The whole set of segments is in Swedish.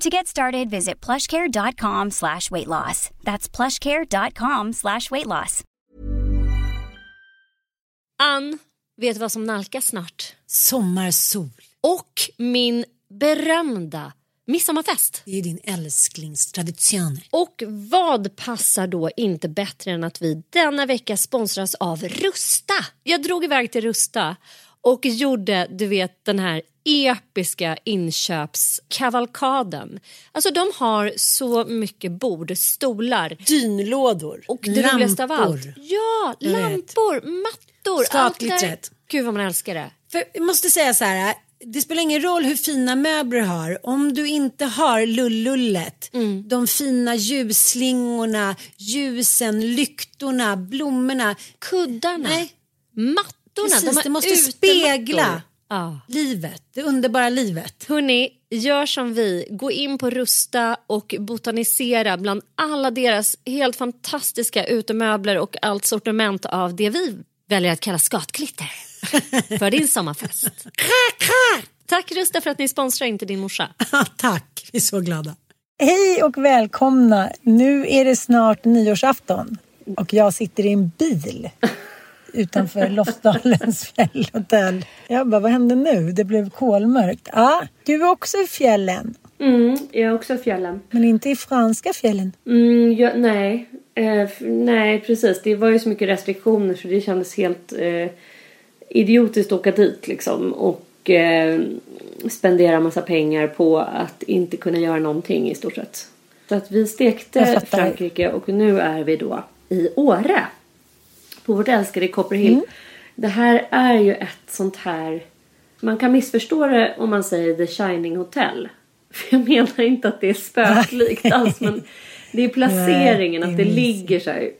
To get started, visit plushcare.com slash weight loss. That's plushcare.com slash weight loss. Ann, vet du vad som nalkas snart? Sommarsol. Och min berömda midsommarfest. Det är din älsklingstradition. Och vad passar då inte bättre än att vi denna vecka sponsras av Rusta? Jag drog iväg till Rusta och gjorde, du vet, den här episka inköpskavalkaden. Alltså de har så mycket bord, stolar Dynlådor. och det roligaste av allt. lampor. Ja, Jag vet. lampor, mattor. Skatglittret. Gud vad man älskar det. För jag måste säga så här. Det spelar ingen roll hur fina möbler du har. Om du inte har lullullet, Mm. de fina ljusslingorna, ljusen, lyktorna, blommorna. Kuddarna, Nej, mattorna, precis. de det måste utemattor. spegla Ja. livet, det underbara livet. Hörni, gör som vi. Gå in på Rusta och botanisera bland alla deras helt fantastiska utemöbler och allt sortiment av det vi väljer att kalla skatklitter för din sommarfest. Tack Rusta för att ni sponsrar inte din morsa. Tack, vi är så glada. Hej och välkomna! Nu är det snart nyårsafton och jag sitter i en bil utanför Lofsdalens fjällhotell. Jag bara, vad hände nu? Det blev kolmörkt. Ah, du är också i fjällen, Mm, jag är också fjällen. men inte i franska fjällen. Mm, ja, nej. Eh, nej, precis. Det var ju så mycket restriktioner så det kändes helt eh, idiotiskt att åka dit liksom. Och eh, spendera massa pengar på att inte kunna göra någonting i stort sett. Så att vi Jag stekte. Frankrike och nu är vi då i Åre. På vårt älskade Copperhill. Mm. Det här är ju ett sånt här... Man kan missförstå det om man säger The Shining Hotel. För jag menar inte att det är spöklikt alls men det är placeringen att det ligger så här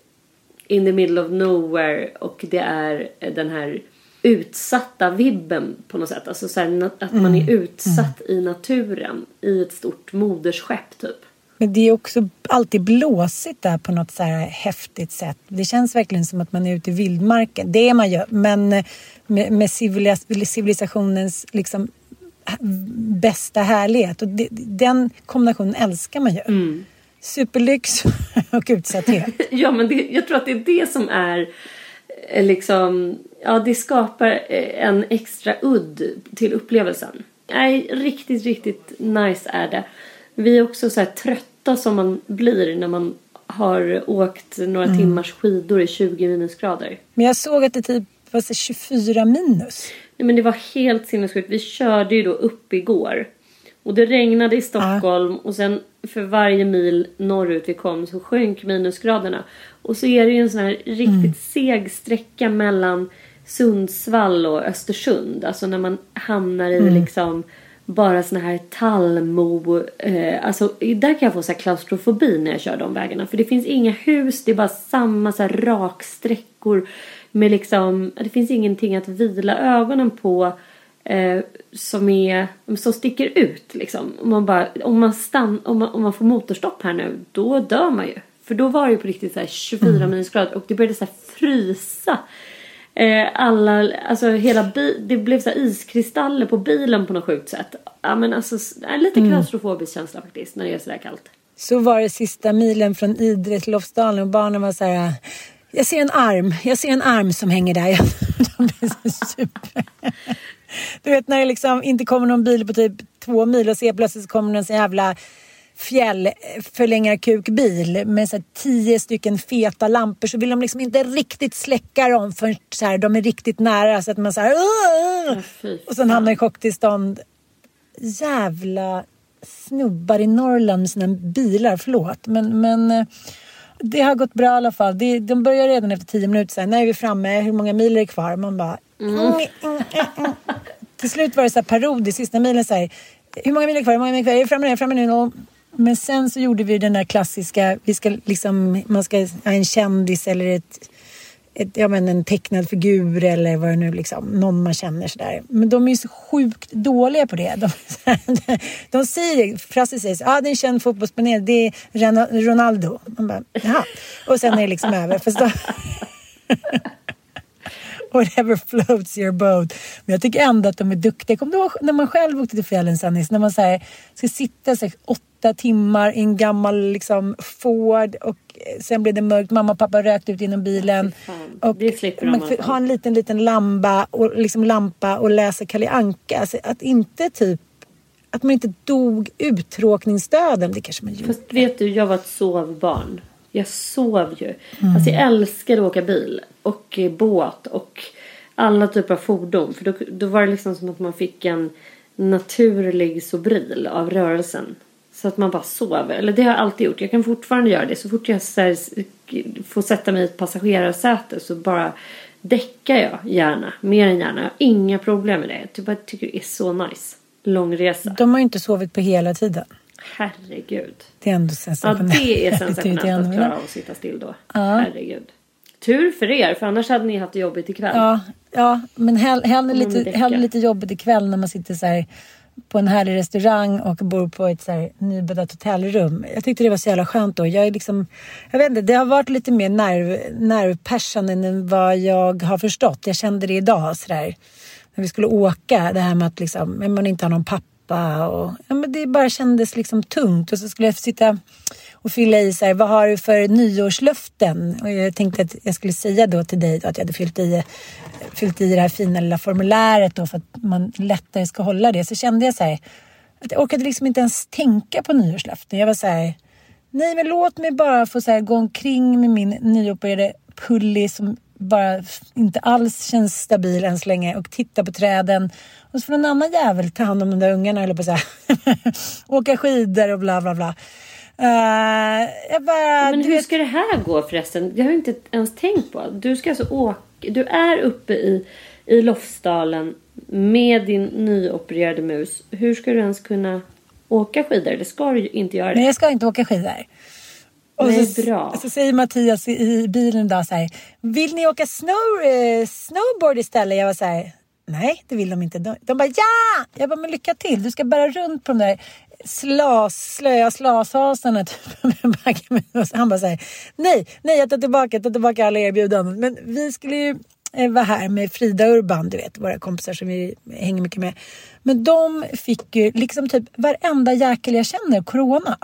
in the middle of nowhere och det är den här utsatta vibben på något sätt. Alltså så här, att man Mm. är utsatt i naturen i ett stort moderskepp typ. Men det är också alltid blåsigt där på något så här häftigt sätt. Det känns verkligen som att man är ute i vildmarken. Det är man ju, men med, med civilis- civilisationens liksom bästa härlighet. Och det, den kombinationen älskar man ju. Superlyx och utsatthet. Ja, men det, jag tror att det är det som är eh, liksom, ja det skapar eh, en extra udd till upplevelsen. Nej, riktigt, riktigt nice är det. Vi är också så här trötta som man blir när man har åkt några timmars skidor i 20 minusgrader. Men jag såg att det typ var så 24 minus. Nej, men det var helt sinnessjukt. Vi körde ju då upp igår. Och det regnade i Stockholm och sen för varje mil norrut vi kom så sjönk minusgraderna. Och så är det ju en sån här riktigt seg sträcka mellan Sundsvall och Östersund. Alltså när man hamnar i liksom bara såna här tallmo. Eh, alltså där kan jag få så här klaustrofobi när jag kör de vägarna. För det finns inga hus, det är bara samma så här raksträckor. Med liksom, det finns ingenting att vila ögonen på eh, som, är, som sticker ut. Liksom. Om, man bara, om, man stann, om, man, om man får motorstopp här nu, då dör man ju. För då var det ju på riktigt så här 24 minusgrader och det började så här frysa. Eh, alla, alltså hela bi- det blev så här iskristaller på bilen på något sjukt sätt. Ja men alltså lite klaustrofobisk känsla faktiskt när det är sådär kallt. Så var det sista milen från Idre till Lofsdalen och barnen var så här. Jag ser en arm, jag ser en arm som hänger där. De så super. Du vet när det liksom inte kommer någon bil på typ två mil och ser plötsligt så kommer en sån jävla fjällförlängarkukbil med så tio stycken feta lampor så vill de liksom inte riktigt släcka dem förrän så här, de är riktigt nära så att man så här, "Åh!" fy och sen hamnar i chocktillstånd. Jävla snubbar i Norrland med sina bilar, förlåt. Men, men eh, det har gått bra i alla fall. Det, de börjar redan efter tio minuter säga, när är vi framme? Hur många mil är det kvar? Man bara... Mm. Mm, mm, mm. Till slut var det så här parodiskt, sista milen så här, hur många mil är det kvar? Hur många mil är det kvar? Är vi framme nu? Är framme nu? Men sen så gjorde vi den där klassiska, vi ska liksom, man ska ha en kändis eller ett ett, ja, men en tecknad figur eller vad det nu liksom, någon man känner sådär. Men de är ju så sjukt dåliga på det. De, de säger, Frasse säger ja ah, det är en känd fotbollsspelare, det är Ronaldo. Man bara, jaha. Och sen är det liksom över. Fast då, Whatever floats your boat. Men jag tycker ändå att de är duktiga. Kommer du ihåg när man själv åkte till fjällen Sannis? När man så här, ska sitta så här, åtta timmar i en gammal liksom, Ford och eh, sen blev det mörkt. Mamma och pappa rökte ut genom bilen. Och de man fall. ha en liten, liten lampa och, liksom, lampa och läsa Kalle Anka. Alltså, att inte typ att man inte dog uttråkningsdöden. Det kanske man gjorde. Fast vet du, jag var ett sovbarn. Jag sov ju. Alltså jag älskade att åka bil och eh, båt och alla typer av fordon. För då, då var det liksom som att man fick en naturlig sobril av rörelsen. Så att man bara sov. Eller det har jag alltid gjort. Jag kan fortfarande göra det. Så fort jag så får sätta mig i ett passagerarsäte så bara däckar jag gärna. Mer än gärna. Jag har inga problem med det. Jag bara tycker det är så nice. Långresa. De har ju inte sovit på hela tiden. Herregud. Det är ändå Ja, sensationellt. det är Det sensationellt är att klara av att sitta still då. Herregud. Tur för er, för annars hade ni haft det jobbigt ikväll. Ja, ja men hell, hellre, lite, hellre lite jobbigt ikväll när man sitter så här på en härlig restaurang och bor på ett så här nybäddat hotellrum. Jag tyckte det var så jävla skönt då. Jag är liksom, jag vet inte, det har varit lite mer nerv, nervpersande än vad jag har förstått. Jag kände det idag så där, när vi skulle åka. Det här med att liksom, man inte har någon pappa och ja, men det bara kändes liksom tungt. Och så skulle jag sitta och fylla i så här, vad har du för nyårslöften? Och jag tänkte att jag skulle säga då till dig då att jag hade fyllt i, fyllt i det här fina lilla formuläret då för att man lättare ska hålla det. Så kände jag så här, att jag orkade liksom inte ens tänka på nyårslöften. Jag var så här, nej men låt mig bara få så här, gå omkring med min nyopererade pulli som bara inte alls känns stabil än så länge och titta på träden. Och så får någon annan jävel ta hand om de där ungarna eller på så här. Åka skidor och bla bla bla. Jag bara, Men hur vet, ska det här gå förresten? Jag har inte ens tänkt på. Du ska alltså åka. Du är uppe i, i Lofsdalen med din nyopererade mus. Hur ska du ens kunna åka skidor? Det ska du ju inte göra. nej jag ska inte åka skidor. Och Nej, så, bra. så säger Mattias i, i bilen idag så här, vill ni åka snow, eh, snowboard istället? Jag var så här, nej det vill de inte. De, de bara ja! Jag bara, men lycka till. Du ska bära runt på de där slas, slöa slashasarna. Typ, Han bara säger nej, nej jag tar tillbaka, jag tar tillbaka alla erbjudanden. Men vi skulle ju eh, vara här med Frida Urban, du vet, våra kompisar som vi hänger mycket med. Men de fick ju liksom typ varenda jäkel jag känner corona.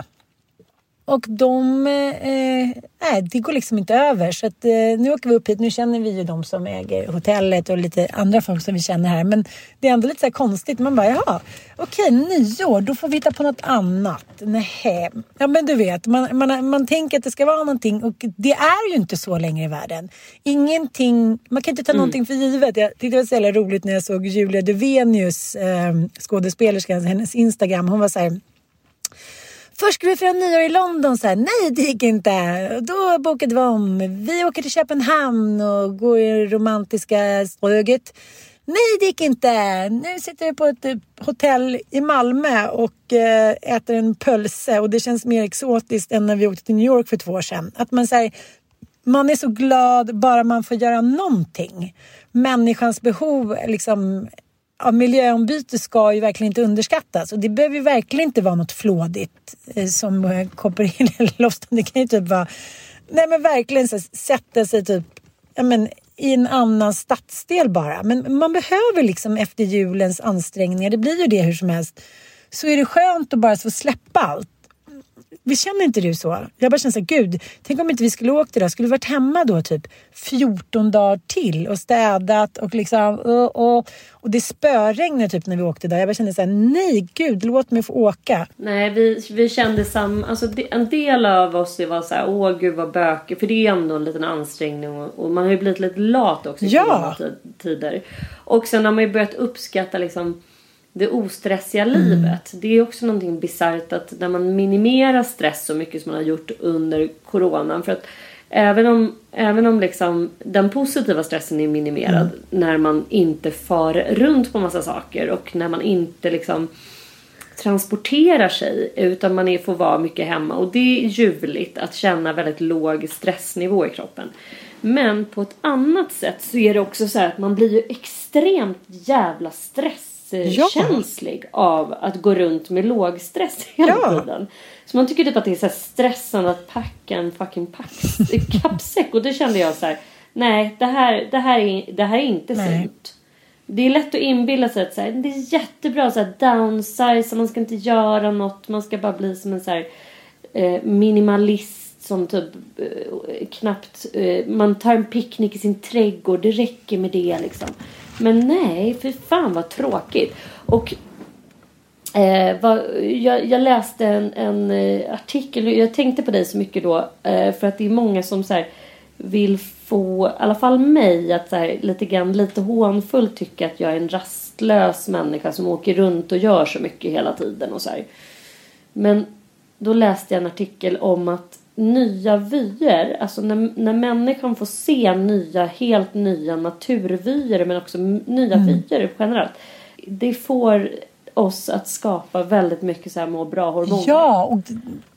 Och de, eh, nej, det går liksom inte över. Så att, eh, nu åker vi upp hit. Nu känner vi ju de som äger hotellet och lite andra folk som vi känner här. Men det är ändå lite så här konstigt. Man bara, jaha, okej, nyår, då får vi hitta på något annat. Nej, ja men du vet, man, man, man tänker att det ska vara någonting och det är ju inte så längre i världen. Ingenting, man kan inte ta någonting för givet. Jag tyckte det var så jävla roligt när jag såg Julia Duvenius, eh, skådespelerskan, hennes Instagram. Hon var så här, Först skulle vi fira nyår i London. Så här, Nej, det gick inte. Då bokade vi om. Vi åker till Köpenhamn och går i det romantiska ströget. Nej, det gick inte. Nu sitter vi på ett eh, hotell i Malmö och eh, äter en pölse och det känns mer exotiskt än när vi åkte till New York för två år sedan. Att man säger man är så glad bara man får göra någonting. Människans behov liksom ja, miljöombyte ska ju verkligen inte underskattas. Och det behöver ju verkligen inte vara något flådigt eh, som eh, in eller loss. Det kan ju typ vara, nej men verkligen så, sätta sig typ, ja men i en annan stadsdel bara. Men man behöver liksom efter julens ansträngningar, det blir ju det hur som helst, så är det skönt att bara få släppa allt. Vi känner inte du så? Jag bara känner såhär, gud, tänk om inte vi skulle åkt idag. Skulle vi varit hemma då typ 14 dagar till och städat och liksom och, och, och det spöregnade typ när vi åkte där. Jag bara kände såhär, nej gud, låt mig få åka. Nej, vi, vi kände samma... Alltså en del av oss var så här, åh gud vad bökigt. För det är ändå en liten ansträngning och, och man har ju blivit lite lat också i Ja. tider. Och sen har man ju börjat uppskatta liksom det ostressiga livet. Det är också någonting bisarrt att när man minimerar stress så mycket som man har gjort under coronan. För att även om, även om liksom den positiva stressen är minimerad när man inte far runt på massa saker och när man inte liksom transporterar sig utan man är, får vara mycket hemma och det är ljuvligt att känna väldigt låg stressnivå i kroppen. Men på ett annat sätt så är det också så här att man blir ju extremt jävla stresskänslig av att gå runt med låg stress hela Ja. tiden. Så man tycker typ att det är så stressande att packa en fucking pack- kappsäck och då kände jag så här nej det här, det här, är, det här är inte Nej. sunt. Det är lätt att inbilla sig att så här, det är jättebra så här, downsize, man ska inte göra något, man ska bara bli som en så här, eh, minimalist som typ eh, knappt, eh, man tar en picknick i sin trädgård, det räcker med det liksom. Men nej, för fan vad tråkigt. Och Eh, vad, jag, jag läste en, en eh, artikel, jag tänkte på dig så mycket då eh, för att det är många som så här, vill få, i alla fall mig, att så här, lite grann lite hånfullt tycka att jag är en rastlös människa som åker runt och gör så mycket hela tiden och så här. Men då läste jag en artikel om att nya vyer, alltså när, när människan får se nya, helt nya naturvyer men också nya vyer generellt. Det får oss att skapa väldigt mycket så här må bra hormoner. Ja, och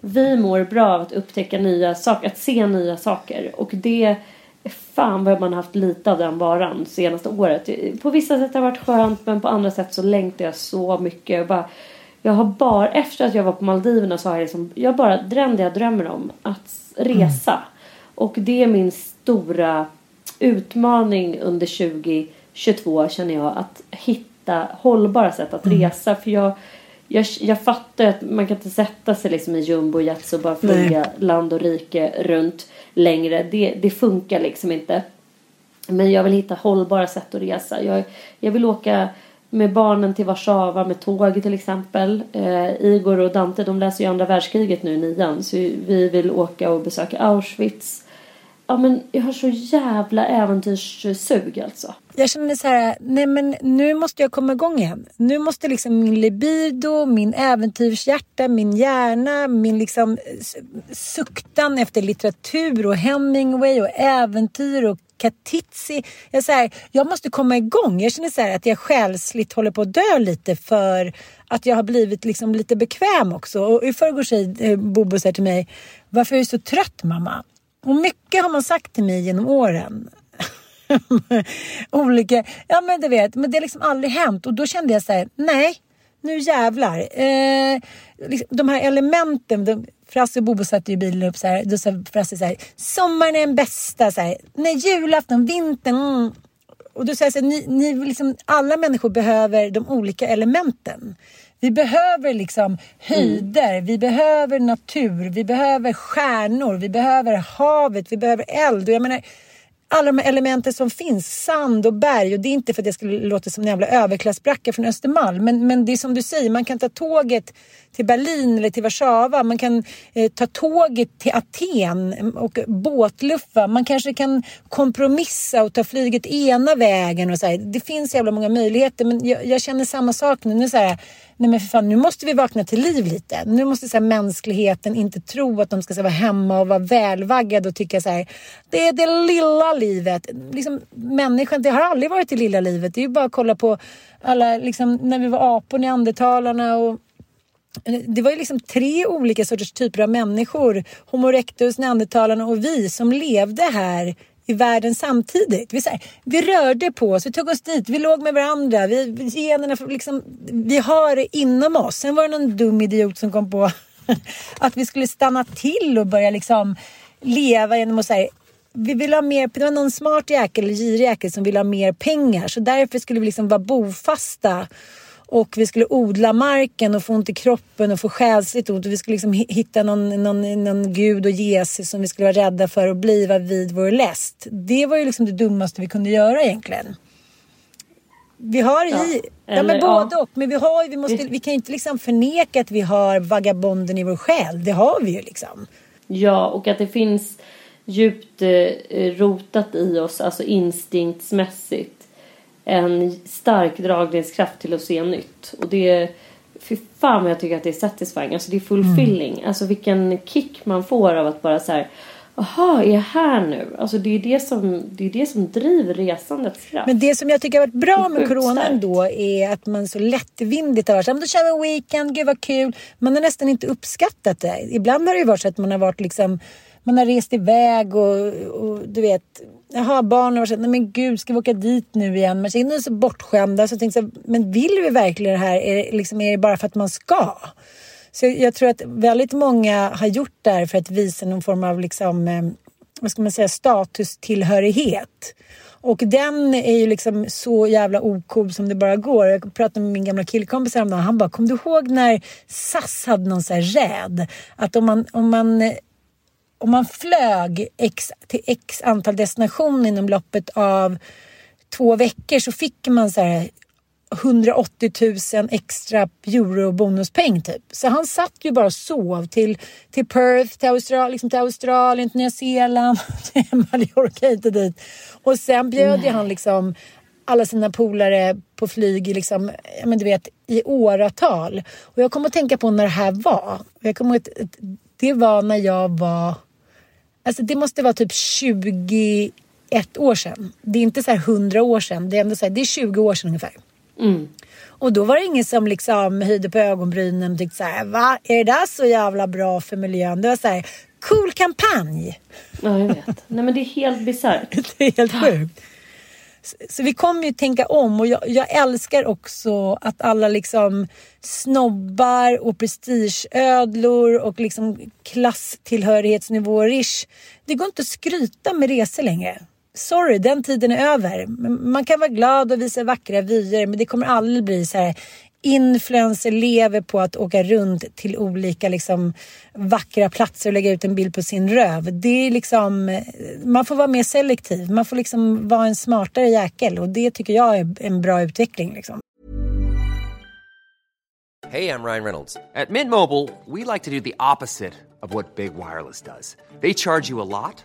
Vi mår bra av att upptäcka nya saker, att se nya saker. Och det, fan vad man har haft lite av den varan senaste året. På vissa sätt har det varit skönt men på andra sätt så längtar jag så mycket. Jag, bara, jag har bara, efter att jag var på Maldiverna så har jag liksom, jag bara, det enda jag drömmer om, att resa. Och det är min stora utmaning under 2022 känner jag, att hitta hållbara sätt att resa. För jag, jag, jag fattar att man kan inte sätta sig liksom i jumbojet och bara flyga land och rike runt längre. Det, det funkar liksom inte. Men jag vill hitta hållbara sätt att resa. Jag, jag vill åka med barnen till Warszawa med tåg till exempel. Eh, Igor och Dante de läser ju andra världskriget nu i nian. Så vi vill åka och besöka Auschwitz. Ja men jag har så jävla äventyrssug alltså. jag känner så här, nej men nu måste jag komma igång igen. Nu måste liksom min libido, min äventyrshjärta, min hjärna, min liksom suktan efter litteratur och Hemingway och äventyr och Katitzi. Jag, så här, jag måste komma igång. Jag känner så här att jag själsligt håller på att dö lite för att jag har blivit liksom lite bekväm också. Och i förrgår säger eh, Bobo så här till mig, varför är du så trött mamma? Och mycket har man sagt till mig genom åren. Olika, ja men du vet, men det har liksom aldrig hänt. Och då kände jag så här, nej, nu jävlar. Eh, liksom, de här elementen, de, Frasse och Bobo satte ju bilen upp så här, då sa Frasse så här, sommaren är den bästa, så här, nej julafton, vintern, mm. Och då säger jag så här, ni, ni liksom, alla människor behöver de olika elementen. Vi behöver liksom höjder, vi behöver natur, vi behöver stjärnor, vi behöver havet, vi behöver eld. Och jag menar, alla de här elementen som finns, sand och berg. Och det är inte för att jag skulle låta som en jävla överklassbracka från Östermalm. Men, men det är som du säger, man kan ta tåget till Berlin eller till Warszawa. Man kan eh, ta tåget till Aten och båtluffa. Man kanske kan kompromissa och ta flyget ena vägen. Och så här. Det finns jävla många möjligheter. Men jag, jag känner samma sak nu. nu så här, Nej men för fan, nu måste vi vakna till liv lite. Nu måste så här, mänskligheten inte tro att de ska så här, vara hemma och vara välvaggade och tycka så här. Det är det lilla livet. Liksom, människan, det har aldrig varit det lilla livet. Det är ju bara att kolla på alla, liksom, när vi var apor, neandertalarna och det var ju liksom tre olika sorters typer av människor. Homo erectus, neandertalarna och vi som levde här i världen samtidigt. Vi, här, vi rörde på oss, vi tog oss dit, vi låg med varandra. Vi, generna, liksom, vi har det inom oss. Sen var det någon dum idiot som kom på att vi skulle stanna till och börja liksom leva genom att säga vi vill ha mer, det var någon smart jäkel eller girig jäkel som ville ha mer pengar så därför skulle vi liksom vara bofasta och vi skulle odla marken och få ont i kroppen och få själsligt ont och vi skulle liksom hitta någon, någon, någon gud och Jesus som vi skulle vara rädda för och bliva vid vår läst. Det var ju liksom det dummaste vi kunde göra egentligen. Vi har ja, i, eller, ja men både ja. och. Men vi, har, vi, måste, vi kan inte liksom förneka att vi har vagabonden i vår själ. Det har vi ju liksom. Ja, och att det finns djupt eh, rotat i oss, alltså instinktsmässigt en stark dragningskraft till att se nytt. Och det Fy fan vad jag tycker att det är satisfying. Alltså det är fulfilling. Mm. Alltså vilken kick man får av att bara så här. Jaha, är jag här nu? Alltså det är det som, det är det som driver resandets kraft. Men det som jag tycker har varit bra med coronan då är att man så lättvindigt har varit så då kör vi en weekend, gud vad kul. Man har nästan inte uppskattat det. Ibland har det ju varit så att man har varit liksom man har rest iväg och, och du vet, jaha, barnen har så nej men gud, ska vi åka dit nu igen? Man känner sig så bortskämda. Så jag tänkte, men vill vi verkligen det här? Är det, liksom, är det bara för att man ska? Så jag tror att väldigt många har gjort det här för att visa någon form av liksom, eh, vad ska man säga, statustillhörighet. Och den är ju liksom så jävla ocool som det bara går. Jag pratade med min gamla killkompis häromdagen. Han bara, kom du ihåg när SAS hade någon sån här räd? Att om man, om man om man flög x, till x antal destinationer inom loppet av två veckor så fick man så här 180 000 extra euro bonuspeng typ. Så han satt ju bara och sov till, till Perth, till Australien, liksom till Australien, till Nya Zeeland, till Mallorca hit och dit. Och sen bjöd ju han liksom alla sina polare på flyg i, liksom, men du vet, i åratal. Och jag kommer att tänka på när det här var. Jag kommer att, det var när jag var Alltså det måste vara typ 21 år sedan. Det är inte så här 100 år sedan. Det är ändå så här, det är 20 år sedan ungefär. Mm. Och då var det ingen som liksom höjde på ögonbrynen och tyckte så här, va? Är det där så jävla bra för miljön? Det var så här, cool kampanj. Ja, jag vet. Nej men det är helt bisarrt. det är helt sjukt. Så vi kommer ju tänka om och jag, jag, älskar också att alla liksom snobbar och prestigeödlor och liksom klasstillhörighetsnivåer ish. Det går inte att skryta med resor längre. Sorry, den tiden är över. Man kan vara glad och visa vackra vyer men det kommer aldrig bli så här influencer lever på att åka runt till olika liksom, vackra platser och lägga ut en bild på sin röv. Det är liksom, man får vara mer selektiv. Man får liksom vara en smartare jäkel och det tycker jag är en bra utveckling. Liksom. Hej, jag Ryan Reynolds. På Mint Mobile, we like to do the opposite of what Big Wireless does. They charge you a lot.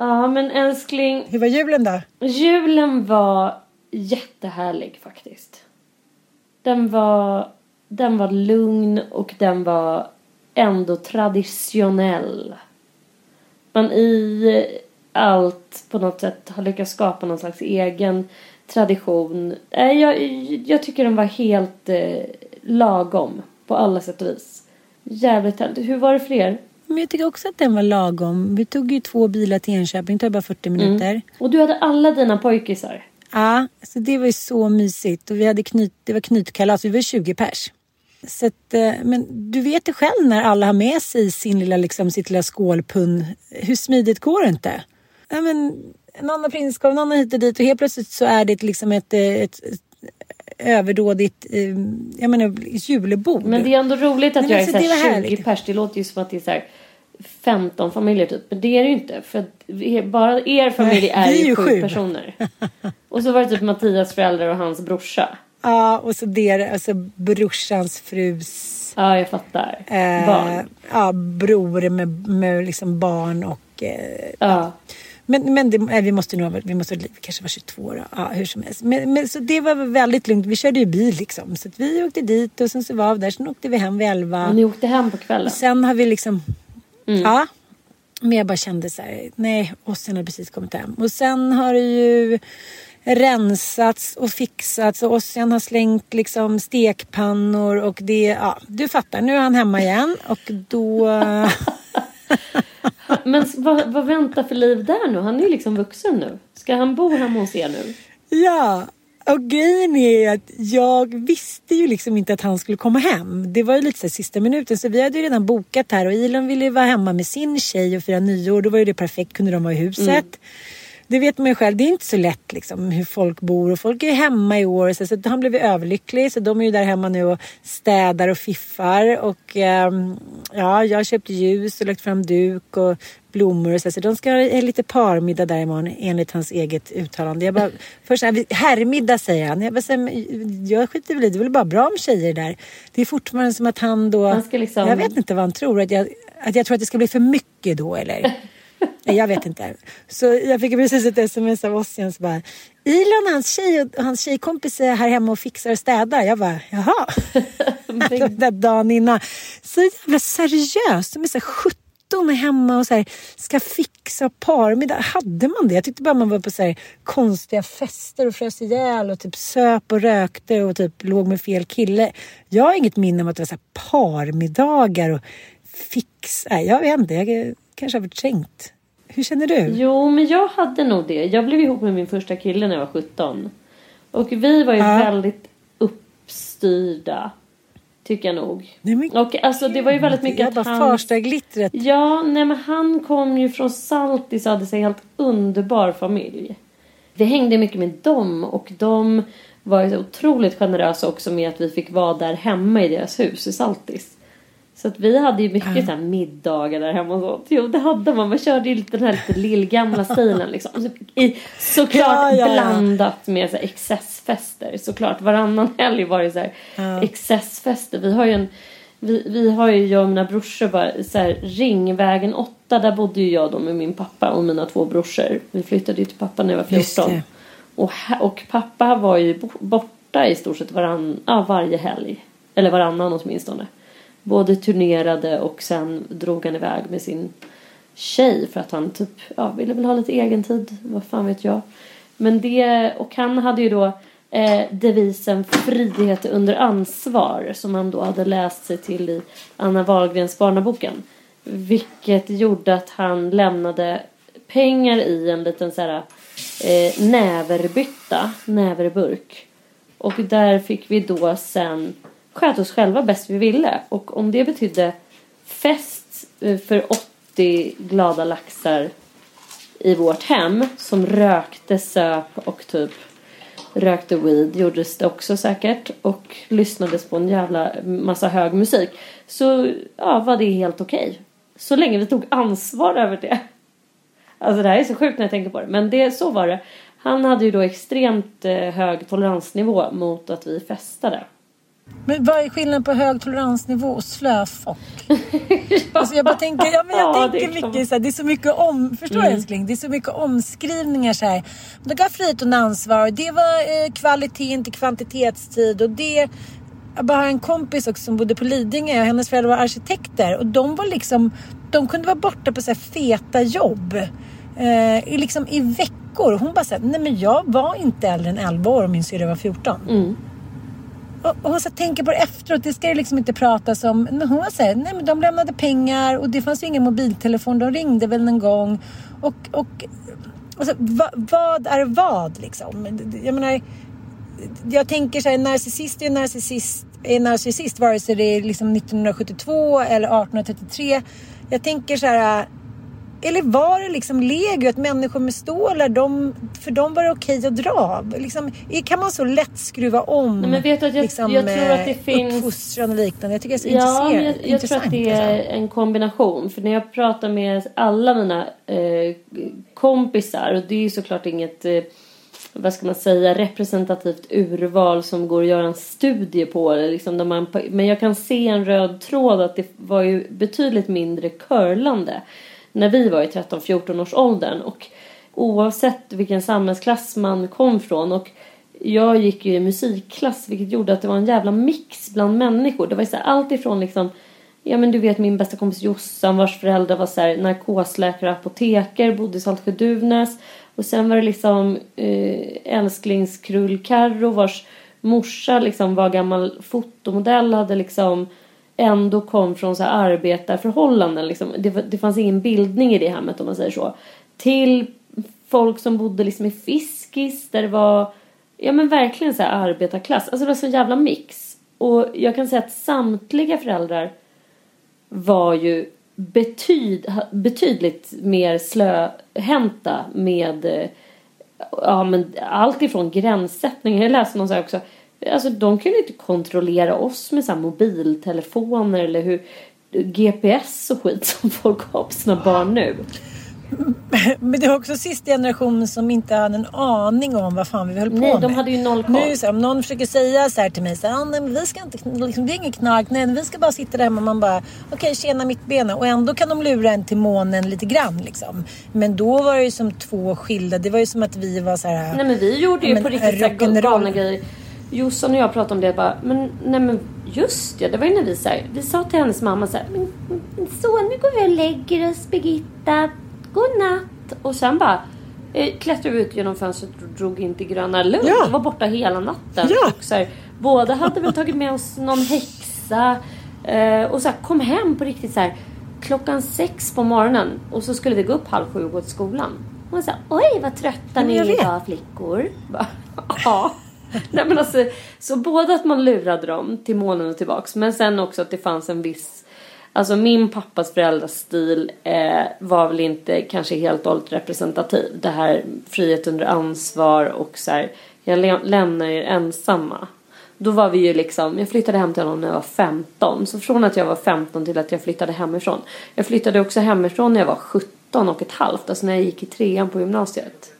Ja, men älskling. Hur var julen då? Julen var jättehärlig faktiskt. Den var, den var lugn och den var ändå traditionell. Man i allt på något sätt har lyckats skapa någon slags egen tradition. Nej, Jag, jag tycker den var helt eh, lagom på alla sätt och vis. Jävligt härligt. Hur var det för er? Men jag tycker också att den var lagom. Vi tog ju två bilar till Enköping, det tar bara 40 minuter. Och du hade alla dina pojkisar. Ja, så det var ju så mysigt. Och vi hade knyt, det var knytkalas, vi var 20 pers. Så att, eh, men du vet det själv när alla har med sig sin lilla, liksom, sitt lilla skålpund. Hur smidigt går det inte? Ja, men, någon har prinskorv, någon har hit och dit och helt plötsligt så är det liksom ett, eh, ett, ett överdådigt eh, jag menar, julbord. Men det är ändå roligt att Nej, jag är men så så det var här 20 härligt. pers. Det låter ju som att det är så här 15 familjer typ. Men det är det ju inte. För att bara er familj Nej, är vi är ju ju sju sju. personer. Och så var det typ Mattias föräldrar och hans brorsa. Ja, och så det, alltså brorsans frus Ja, jag fattar. eh, Barn. Ja, bror med, med liksom barn och eh, Ja. Men, men det, nej, vi måste nog vi måste kanske var 22 då. Ja, hur som helst. Men, men, så det var väldigt lugnt. Vi körde ju bil liksom. Så vi åkte dit och sen så var vi där. Sen åkte vi hem vid 11. Och ni åkte hem på kvällen. Och sen har vi liksom... Mm. Ja. Men jag bara kände så här, nej, Ossian har precis kommit hem. Och sen har det ju rensats och fixats och Ossian har slängt liksom stekpannor och det, ja, du fattar, nu är han hemma igen och då... Men vad, vad väntar för liv där nu? Han är ju liksom vuxen nu. Ska han bo hemma hos er nu? Ja, och grejen är att jag visste ju liksom inte att han skulle komma hem. Det var ju lite så sista minuten så vi hade ju redan bokat här och Elon ville ju vara hemma med sin tjej och fira nyår. Då var ju det perfekt, kunde de vara i huset. Mm. Det vet man ju själv, det är inte så lätt liksom hur folk bor och folk är hemma i år. Så, så han blev ju överlycklig så de är ju där hemma nu och städar och fiffar. Och ehm, ja, jag har köpt ljus och lagt fram duk och blommor och så. Så de ska ha lite parmiddag där imorgon enligt hans eget uttalande. Jag bara, först herrmiddag säger han. Jag, bara, så här, jag skiter väl i det, är väl bara bra om tjejer där. Det är fortfarande som att han då... Liksom- Jag vet inte vad han tror. Att jag, att jag tror att det ska bli för mycket då eller? Nej, jag vet inte. Så jag fick precis ett sms av Ossian så bara och hans tjej och hans tjejkompis är här hemma och fixar och städar. Jag bara jaha. Den dagen innan. Så jävla seriöst. De är så här 17 hemma och så här, ska fixa parmiddag. Hade man det? Jag tyckte bara man var på så här konstiga fester och frös ihjäl och typ söp och rökte och typ låg med fel kille. Jag har inget minne om att det var så här parmiddagar och fix... Nej, jag vet inte. Jag kanske har förträngt. Hur känner du? Jo, men jag hade nog det. Jag blev ihop med min första kille när jag var 17. Och vi var ju Ja. väldigt uppstyrda. Tycker jag nog. Nej, men Och alltså det var ju väldigt mycket jag att han... Farstaglittret. Ja, nej men han kom ju från Saltis och hade sig en helt underbar familj. Vi hängde mycket med dem och de var ju otroligt generösa också med att vi fick vara där hemma i deras hus i Saltis. Så att vi hade ju mycket så här middagar där hemma och sånt. Jo, det hade man. Man körde ju lite den här lite lillgamla stilen liksom. I, såklart Ja, ja, ja. blandat med så här excessfester. Såklart varannan helg var det så här excessfester. Vi har ju en vi, vi har ju, jag och mina brorsor bara så här, Ringvägen 8, där bodde ju jag då med min pappa och mina två brorsor. Vi flyttade ju till pappa när jag var Just 14. det. Och, och pappa var ju bo- borta i stort sett varann, ja, varje helg. Eller varannan åtminstone. Både turnerade och sen drog han iväg med sin tjej för att han typ, ja, ville väl ha lite egen tid. Vad fan vet jag. Men det, och han hade ju då eh, devisen frihet under ansvar som han då hade läst sig till i Anna Wahlgrens barnaboken. Vilket gjorde att han lämnade pengar i en liten så här eh, näverbytta, näverburk. Och där fick vi då sen sköt oss själva bäst vi ville. Och om det betydde fest eh, för 80 glada laxar i vårt hem som rökte, söp och typ rökte weed gjordes det också säkert och lyssnades på en jävla massa hög musik så ja, var det helt okej. Så länge vi tog ansvar över det. Alltså det här är så sjukt när jag tänker på det men det, så var det. Han hade ju då extremt eh, hög toleransnivå mot att vi festade. Men vad är skillnaden på hög toleransnivå och slöfock? alltså jag bara tänker, ja, men jag Ja, tänker mycket så här, det är så mycket om, förstår du älskling? Det är så mycket omskrivningar så här. Det gav frihet under ansvar och det var eh, kvalitet, inte kvantitetstid och det jag bara har en kompis också som bodde på Lidingö och hennes föräldrar var arkitekter och de var liksom, de kunde vara borta på så feta jobb eh, i, liksom, i veckor. Hon bara såhär, nej men jag var inte äldre än 11 år och min syrra var 14. Och, och hon så tänker på det efteråt, det ska det liksom inte pratas om. Men hon var såhär, nej men de lämnade pengar och det fanns ju ingen mobiltelefon, de ringde väl någon gång. Och, och, alltså, va, vad är vad liksom? Jag menar, jag tänker så här, narcissist är narcissist, är narcissist vare sig det är liksom 1972 eller 1833. Jag tänker så här, eller var det liksom legio att människor med stålar, de, för dem var det okej att dra? Liksom, kan man så lätt skruva om Nej, men vet du att jag- liksom, jag tror att det eh, finns- uppfostran och liknande? Jag tycker det är så Ja, intressant. jag, jag tror att det är alltså. en kombination. För när jag pratar med alla mina eh, kompisar och det är ju såklart inget eh, vad ska man säga, representativt urval som går att göra en studie på. eller Liksom där man, men jag kan se en röd tråd att det var ju betydligt mindre curlande när vi var i 13-14 års åldern. Och oavsett vilken samhällsklass man kom från och jag gick ju i musikklass vilket gjorde att det var en jävla mix bland människor. Det var ju så här, allt ifrån liksom Ja men du vet min bästa kompis Jossan vars föräldrar var så här, narkosläkare och apoteker, bodde i Saltsjö-Duvnäs. Och sen var det liksom eh, älsklingskrull-Carro vars morsa liksom var gammal fotomodell, hade liksom ändå kom från så här arbetarförhållanden. Liksom. Det, det fanns ingen bildning i det hemmet om man säger så. Till folk som bodde liksom i Fiskis där det var ja men verkligen så här arbetarklass. Alltså det var så jävla mix. Och jag kan säga att samtliga föräldrar var ju betyd, betydligt mer slöhänta med eh, ja, men allt ifrån gränssättning. Jag läste någon så här också. Alltså de kunde inte kontrollera oss med så mobiltelefoner eller hur GPS och skit som folk har på sina barn nu. Men det var också sista generationen som inte hade en aning om vad fan vi höll på Nej, med. de hade ju noll koll. Nu så här, om någon försöker säga så här till mig, så här, ah, nej, men vi ska inte, liksom, det är inget knark, nej vi ska bara sitta där hemma. Man bara, okej tjena mittbena. Och ändå kan de lura en till månen lite grann liksom. Men då var det ju som två skilda, det var ju som att vi var så här. Nej men vi gjorde ju men på riktigt galna grejer. Jossan och jag pratade om det bara, men nej men just det, det var ju när vi så här, vi sa till hennes mamma så här, men så nu går vi och lägger oss Birgitta, godnatt. Och sen bara eh, klättrade vi ut genom fönstret och drog in till Gröna Lund Ja. och var borta hela natten. Ja. Och så här, båda hade väl tagit med oss någon häxa eh, och så här, kom hem på riktigt så här klockan sex på morgonen och så skulle vi gå upp halv sju och gå till skolan. Och så här, oj vad trötta ni är idag flickor. Bara, Ja. Nej, men alltså, så både att man lurade dem till månen och tillbaks men sen också att det fanns en viss Alltså min pappas föräldrastil eh, var väl inte kanske helt och hållet representativ. Det här frihet under ansvar och så här, jag lä- lämnar er ensamma. Då var vi ju liksom, jag flyttade hem till honom när jag var 15. Så från att jag var 15 till att jag flyttade hemifrån. Jag flyttade också hemifrån när jag var 17 och ett halvt. Alltså när jag gick i trean på gymnasiet.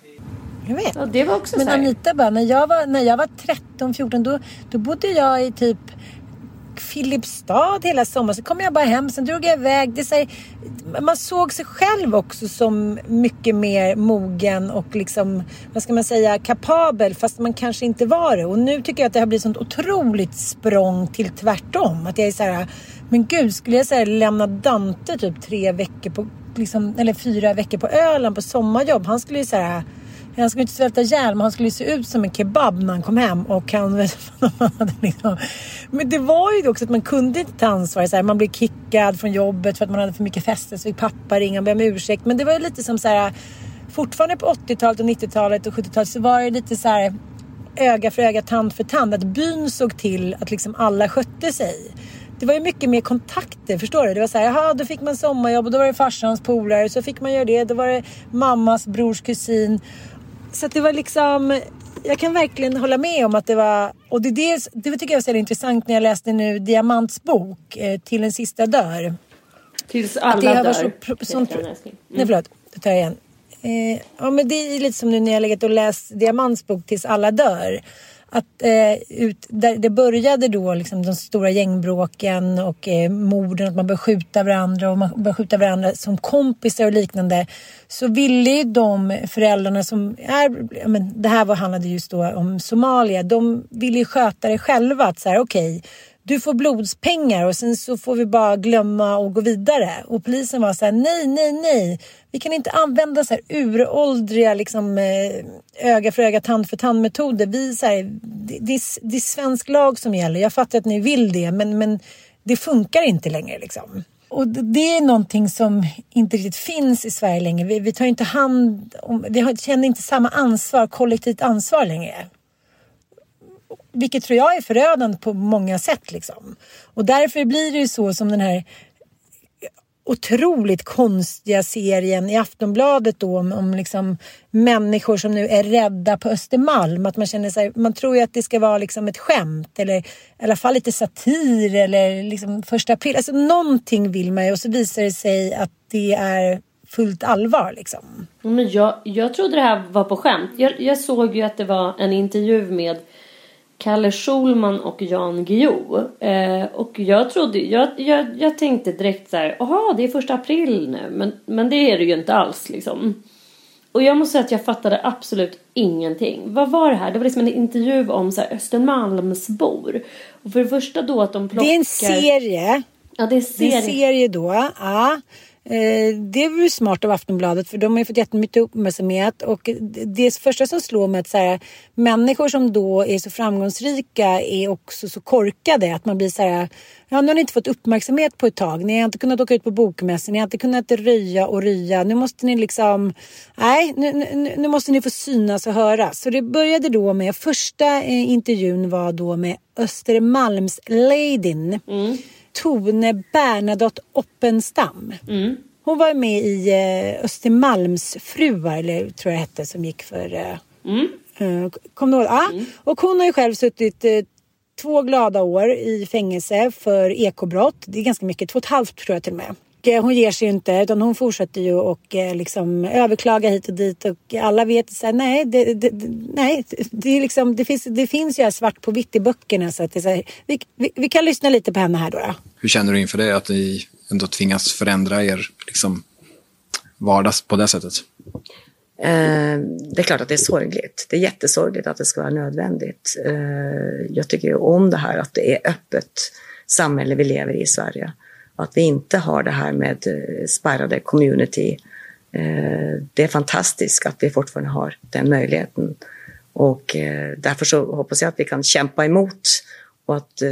Jag vet. Ja, det var också Men så här, Anita bara, när jag var, när jag var 13, 14 då, då bodde jag i typ Filipstad hela sommaren. Så kom jag bara hem, sen drog jag iväg. Det så här, man såg sig själv också som mycket mer mogen och liksom, vad ska man säga, kapabel fast man kanske inte var det. Och nu tycker jag att det har blivit sånt otroligt språng till tvärtom. Att jag är så här, men gud, skulle jag så här, lämna Dante typ tre veckor på, liksom, eller fyra veckor på Öland på sommarjobb. Han skulle ju så här han skulle inte svälta ihjäl men han skulle se ut som en kebab när han kom hem. Och han, liksom, men det var ju också att man kunde inte ta ansvar. Så här, man blev kickad från jobbet för att man hade för mycket fester. Så fick pappa ringa och be om ursäkt. Men det var ju lite som så här. Fortfarande på 80-talet och 90-talet och 70-talet så var det lite så här öga för öga, tand för tand. Att byn såg till att liksom alla skötte sig. Det var ju mycket mer kontakter, förstår du? Det var så här, jaha, då fick man sommarjobb och då var det farsans polare. Så fick man göra det. Då var det mammas brors kusin. Så att det var liksom... Jag kan verkligen hålla med om att det var... Och det, det, det tycker jag var så intressant när jag läste nu Diamants bok, eh, Till en sista dör. tills Att alla det har dör. så... Pro, sånt, älskling. Nej, förlåt. Det tar jag igen. Eh, ja, men det är lite som nu när jag har legat och läst Diamants bok Tills alla dör att eh, ut, där det började då liksom de stora gängbråken och eh, morden, att man började skjuta varandra och man började skjuta varandra som kompisar och liknande. Så ville ju de föräldrarna som är, men det här var, handlade just då om Somalia, de ville ju sköta det själva. Att så här, okej, okay, du får blodspengar och sen så får vi bara glömma och gå vidare. Och polisen var så här, nej, nej, nej. Vi kan inte använda så här uråldriga liksom, eh, öga för öga, tand för tand metoder. Vi, så här, det, det, är, det är svensk lag som gäller. Jag fattar att ni vill det, men, men det funkar inte längre. Liksom. Och det är någonting som inte riktigt finns i Sverige längre. Vi, vi tar inte hand om, vi känner inte samma ansvar, kollektivt ansvar längre. Vilket tror jag är förödande på många sätt. Liksom. Och därför blir det ju så som den här otroligt konstiga serien i Aftonbladet då om, om liksom människor som nu är rädda på Östermalm. Att man känner sig, man tror ju att det ska vara liksom ett skämt eller i alla fall lite satir eller liksom första april. Alltså någonting vill man ju och så visar det sig att det är fullt allvar liksom. Men jag, jag trodde det här var på skämt. Jag, jag såg ju att det var en intervju med Kalle Schulman och Jan Guillou. Eh, och jag trodde, jag, jag, jag tänkte direkt så här, jaha det är första april nu. Men, men det är det ju inte alls liksom. Och jag måste säga att jag fattade absolut ingenting. Vad var det här? Det var liksom en intervju om så här Östermalmsbor. Och för det första då att de plockar... Det är en serie. Ja, det är en serie. Det är en serie då. Ja. Eh, det är väl smart av Aftonbladet för de har ju fått jättemycket uppmärksamhet och det första som slår mig är att så här, människor som då är så framgångsrika är också så korkade att man blir så här, ja nu har ni inte fått uppmärksamhet på ett tag, ni har inte kunnat åka ut på bokmässan, ni har inte kunnat röja och rya, nu måste ni liksom, nej nu, nu, nu måste ni få synas och höras. Så det började då med, första eh, intervjun var då med Östermalmsladyn. Mm Tone Bernadotte Oppenstam. Mm. Hon var med i eh, Östermalmsfruar, eller tror jag hette, som gick för... Eh, mm. eh, kom du ja. Mm. Och hon har ju själv suttit eh, två glada år i fängelse för ekobrott. Det är ganska mycket, två och ett halvt tror jag till och med. Eh, hon ger sig ju inte utan hon fortsätter ju och eh, liksom överklaga hit och dit och alla vet så här, nej, det, det, nej det, är liksom, det, finns, det finns ju här svart på vitt i böckerna så att det är så här, vi, vi, vi, kan lyssna lite på henne här då, då. Hur känner du inför det att ni ändå tvingas förändra er liksom, vardags på det sättet? Eh, det är klart att det är sorgligt. Det är jättesorgligt att det ska vara nödvändigt. Eh, jag tycker ju om det här att det är öppet samhälle vi lever i i Sverige. Att vi inte har det här med eh, spärrade community. Eh, det är fantastiskt att vi fortfarande har den möjligheten. Och eh, därför så hoppas jag att vi kan kämpa emot och att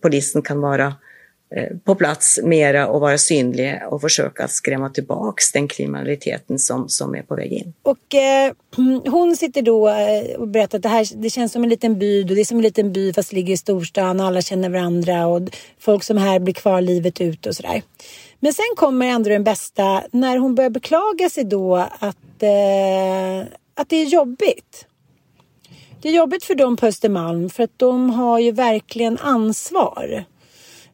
polisen kan vara Eh, på plats mera och vara synlig och försöka skrämma tillbaks den kriminaliteten som, som är på väg in. Och eh, hon sitter då eh, och berättar att det här det känns som en liten by och det är som en liten by fast ligger i storstan och alla känner varandra och folk som här blir kvar livet ut och sådär. Men sen kommer ändå den bästa när hon börjar beklaga sig då att, eh, att det är jobbigt. Det är jobbigt för dem på Östermalm för att de har ju verkligen ansvar.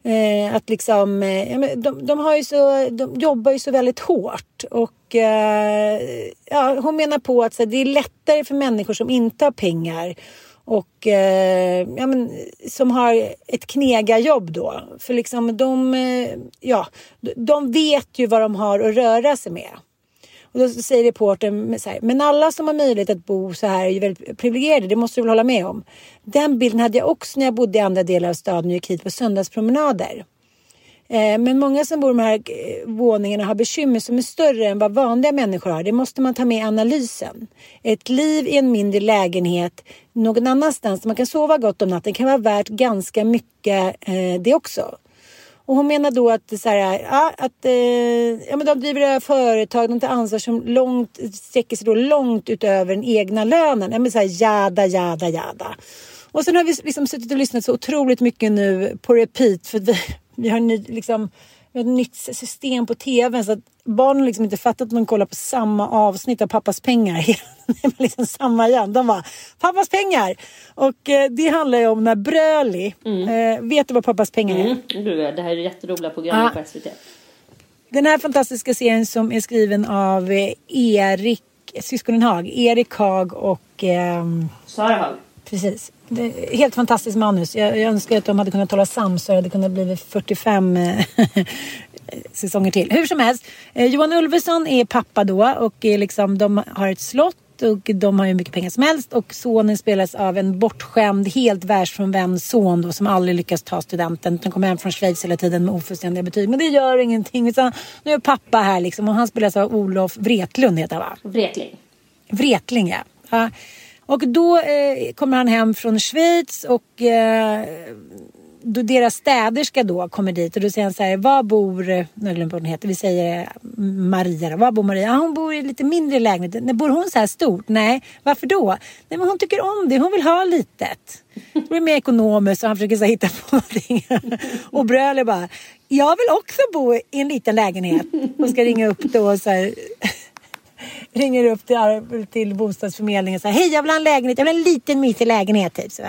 Eh, att liksom, eh, de, de, har ju så, de jobbar ju så väldigt hårt. Och eh, ja, hon menar på att så, det är lättare för människor som inte har pengar och eh, ja, men, som har ett knegarjobb då. För liksom de, eh, ja, de vet ju vad de har att röra sig med. Och då säger reportern så här, men alla som har möjlighet att bo så här är ju väldigt privilegierade, det måste du väl hålla med om. Den bilden hade jag också när jag bodde i andra delar av staden och gick hit på söndagspromenader. Eh, men många som bor i de här eh, våningarna har bekymmer som är större än vad vanliga människor har. Det måste man ta med i analysen. Ett liv i en mindre lägenhet någon annanstans där man kan sova gott om natten kan vara värt ganska mycket eh, det också. Och hon menar då att, så här, ja, att eh, ja, men de driver det här företag, de tar ansvar som långt, sträcker sig då långt utöver den egna lönen. Ja, men så här, jada, jada, jada. Och sen har vi liksom suttit och lyssnat så otroligt mycket nu på repeat för vi, vi har ny, liksom, ett nytt system på tv så att barnen liksom inte fattat att de kollar på samma avsnitt av Pappas pengar. liksom samma igen. De bara, Pappas pengar! Och eh, det handlar ju om när Bröli, mm. eh, vet du vad Pappas pengar är? Mm. Det här är jätteroliga program ah. på SVT. Den här fantastiska serien som är skriven av eh, Erik, syskonen Haag, Erik Haag och... Eh, Sara Haag. Precis. Helt fantastiskt manus. Jag, jag önskar att de hade kunnat tala sams så det hade kunnat bli 45 eh, säsonger till. Hur som helst. Eh, Johan Ulveson är pappa då och är liksom, de har ett slott och de har ju mycket pengar som helst och sonen spelas av en bortskämd, helt världsfrånvänd son då som aldrig lyckas ta studenten. Han kommer hem från Schweiz hela tiden med ofullständiga betyg. Men det gör ingenting. Utan nu är pappa här liksom och han spelas av Olof Wretlund heter han va? Wretling. Wretling ja. ja. Och då eh, kommer han hem från Schweiz och eh, då deras städerska då kommer dit och då säger han så här, var bor, eh, nu glömde vad hon heter, vi säger eh, Maria, var bor Maria? Ja, hon bor i lite mindre lägenhet. Nej, bor hon så här stort? Nej, varför då? Nej, men hon tycker om det, hon vill ha litet. Då är det mer ekonomiskt och han försöker så här, hitta på någonting. och Bröler bara, jag vill också bo i en liten lägenhet och ska ringa upp då och så här ringer upp till, till bostadsförmedlingen och säger hej jag vill ha en lägenhet, jag vill ha en liten mysig lägenhet. Typ. Så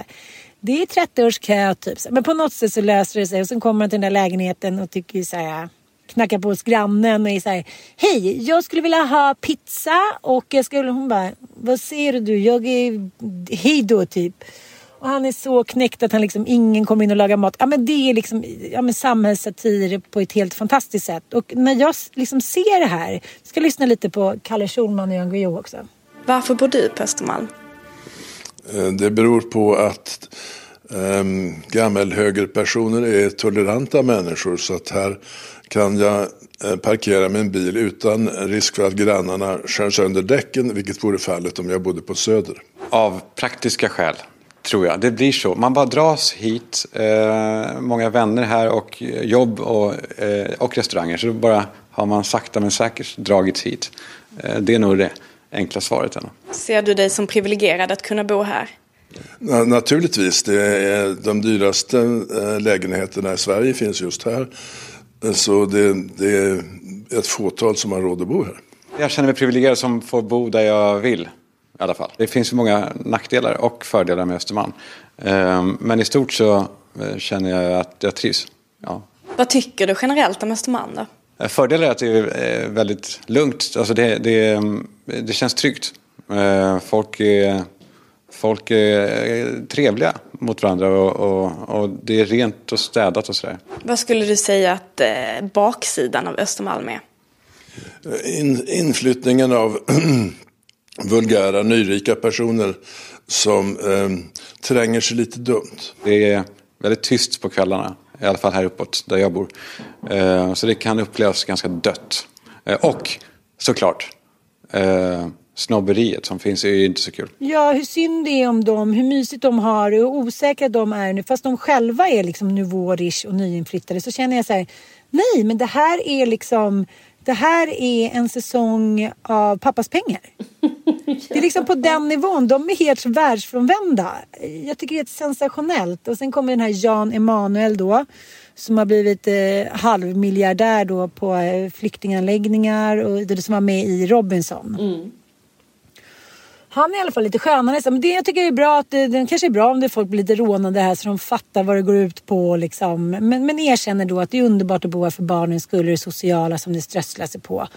det är 30 års kö typ. Men på något sätt så löser det sig och sen kommer man till den där lägenheten och tycker så här knackar på hos grannen och är så här, hej, jag skulle vilja ha pizza och jag skulle, hon bara, vad säger du? Jag är, hej då typ. Och han är så knäckt att han liksom, ingen kommer in och lagar mat. Ja men det är liksom, ja men samhällssatir på ett helt fantastiskt sätt. Och när jag liksom ser det här, jag ska lyssna lite på Kalle Schulman och Jan Guillou också. Varför bor du på Östermalm? Det beror på att um, gammelhögerpersoner är toleranta människor så att här kan jag eh, parkera min bil utan risk för att grannarna skär sönder däcken, vilket vore fallet om jag bodde på Söder. Av praktiska skäl, tror jag. Det blir så. Man bara dras hit, eh, många vänner här och jobb och, eh, och restauranger. Så då bara har man sakta men säkert dragits hit. Eh, det är nog det enkla svaret. Ändå. Ser du dig som privilegierad att kunna bo här? Naturligtvis. Det är de dyraste eh, lägenheterna i Sverige finns just här. Så det, det är ett fåtal som har råd att bo här. Jag känner mig privilegierad som får bo där jag vill. I alla fall. Det finns ju många nackdelar och fördelar med Östermalm. Ehm, men i stort så eh, känner jag att jag trivs. Ja. Vad tycker du generellt om Östermalm då? Eh, fördelen är att det är väldigt lugnt. Alltså det, det, det känns tryggt. Folk är, folk är trevliga mot varandra och, och, och det är rent och städat och sådär. Vad skulle du säga att eh, baksidan av Östermalm är? In, inflyttningen av vulgära, nyrika personer som eh, tränger sig lite dumt. Det är väldigt tyst på kvällarna, i alla fall här uppåt där jag bor. Eh, så det kan upplevas ganska dött. Eh, och såklart, eh, snobberiet som finns är ju inte så kul. Ja, hur synd det är om dem, hur mysigt de har och hur osäkra de är nu. Fast de själva är liksom nuvårish och nyinflyttade så känner jag så här, nej men det här är liksom det här är en säsong av pappas pengar. Det är liksom på den nivån. De är helt världsfrånvända. Jag tycker det är sensationellt. Och sen kommer den här Jan Emanuel då. Som har blivit eh, halvmiljardär då på eh, flyktinganläggningar och det som var med i Robinson. Mm. Han är i alla fall lite skönare. Men det jag tycker är bra att det, det kanske är bra om det folk blir lite rånade här så de fattar vad det går ut på. Liksom. Men, men erkänner då att det är underbart att bo här för barnens skull och det sociala som det strösslar sig på.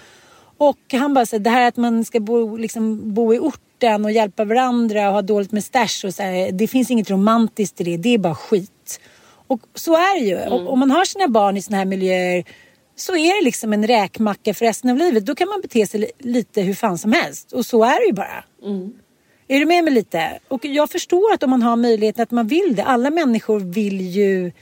Och han bara säger det här att man ska bo, liksom, bo i orten och hjälpa varandra och ha dåligt med stash och så här, Det finns inget romantiskt i det. Det är bara skit. Och så är det ju. Mm. Och, om man har sina barn i såna här miljöer så är det liksom en räkmacka för resten av livet. Då kan man bete sig lite hur fan som helst. Och så är det ju bara. Mm. Är du med mig lite? Och jag förstår att om man har möjligheten att man vill det. Alla människor vill ju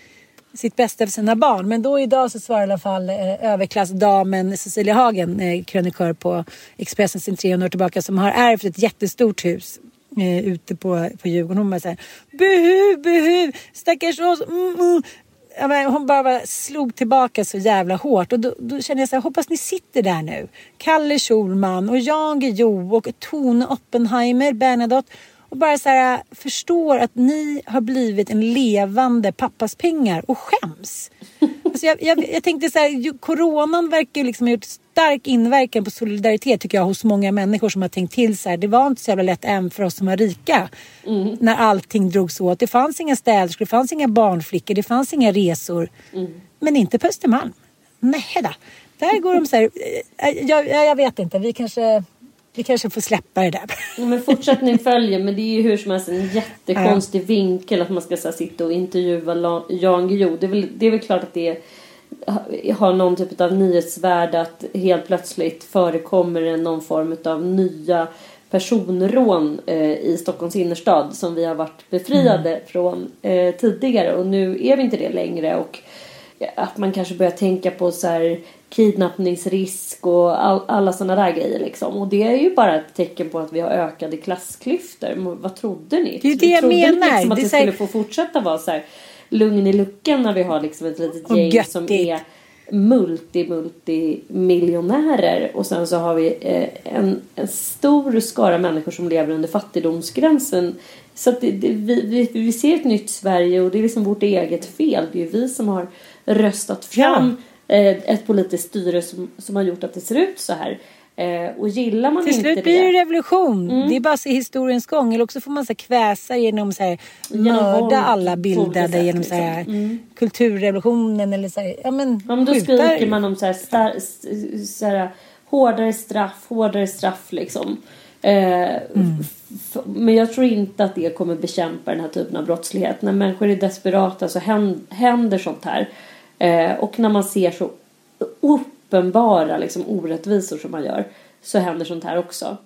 sitt bästa för sina barn. Men då idag så svarar i alla fall eh, överklassdamen Cecilia Hagen, eh, krönikör på Expressen sen 300 år tillbaka, som har ärvt ett jättestort hus eh, ute på, på Djurgården. Hon bara såhär Buhu, buhu, stackars oss. Mm, mm ja, men hon bara slog tillbaka så jävla hårt. Och då, då kände jag så här, hoppas ni sitter där nu. Kalle Schulman och Jan Guillou och Tone Oppenheimer, Bernadotte. Och bara så här, förstår att ni har blivit en levande pappas pengar och skäms. Alltså jag, jag, jag tänkte så här, coronan verkar liksom ha gjort stark inverkan på solidaritet tycker jag hos många människor som har tänkt till så här. Det var inte så jävla lätt än för oss som var rika. Mm. När allting drogs åt. Det fanns inga städerskor, det fanns inga barnflickor, det fanns inga resor. Mm. Men inte på Östermalm. Nej då. Där går de så här. Jag, jag, jag vet inte, vi kanske Vi kanske får släppa det där. Ja, men fortsättning följer men det är ju hur som helst en jättekonstig vinkel att man ska här, sitta och intervjua Jan Guillou. Det är väl, det är väl klart att det är, har någon typ av nyhetsvärde att helt plötsligt förekommer det någon form av nya personrån eh, i Stockholms innerstad som vi har varit befriade från eh, tidigare och nu är vi inte det längre och att man kanske börjar tänka på så här kidnappningsrisk och all, alla sådana där grejer liksom. Och det är ju bara ett tecken på att vi har ökade klassklyfter. Men Vad trodde ni? Det är ju det jag trodde ni menar. liksom att Det det, så här- skulle få fortsätta vara så här lugn i luckan när vi har liksom ett litet Och gäng som är multi multi miljonärer och sen så har vi eh, en, en stor skara människor som lever under fattigdomsgränsen. Så att det, det, vi, vi, vi ser ett nytt Sverige och det är liksom vårt eget fel. Det är ju vi som har röstat fram eh, ett politiskt styre som, som har gjort att det ser ut så här. Eh, och gillar man Till inte slut blir det det Mm. revolution. Det är bara att se historiens gång. Eller också får man så kväsa genom så här, Genom våld mörda alla bildade sätt, genom så här, liksom. Mm. kulturrevolutionen eller så här, ja men, Ja, men då skjuta- skriker man om så här, star, så här, hårdare straff, hårdare straff liksom. Eh, f- men jag tror inte att det kommer bekämpa den här typen av brottslighet. När människor är desperata så hän- händer sånt här. Eh, och när man ser så uppenbara liksom, orättvisor som man gör så händer sånt här också.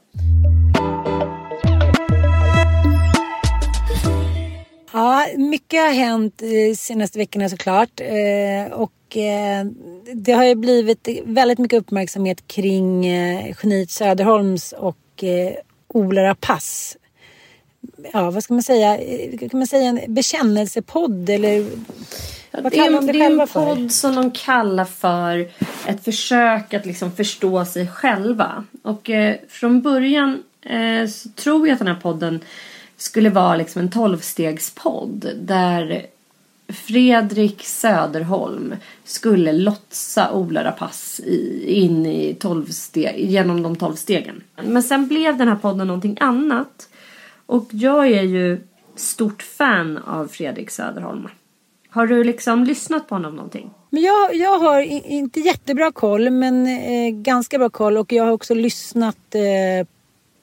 Ja, mycket har hänt de senaste veckorna såklart. Eh, och eh, det har ju blivit väldigt mycket uppmärksamhet kring eh, geniet Söderholms och eh, Ola Rapace. Ja, vad ska man säga? Kan man säga en bekännelsepodd eller vad det är, de det det är en podd som de kallar för ett försök att liksom förstå sig själva. Och eh, från början eh, så tror jag att den här podden skulle vara liksom en tolvstegspodd där Fredrik Söderholm skulle lotsa Ola Rapace i, in i tolvsteg, genom de tolv stegen. Men sen blev den här podden någonting annat. Och jag är ju stort fan av Fredrik Söderholm. Har du liksom lyssnat på honom någonting? Men jag, jag har inte jättebra koll men eh, ganska bra koll och jag har också lyssnat eh,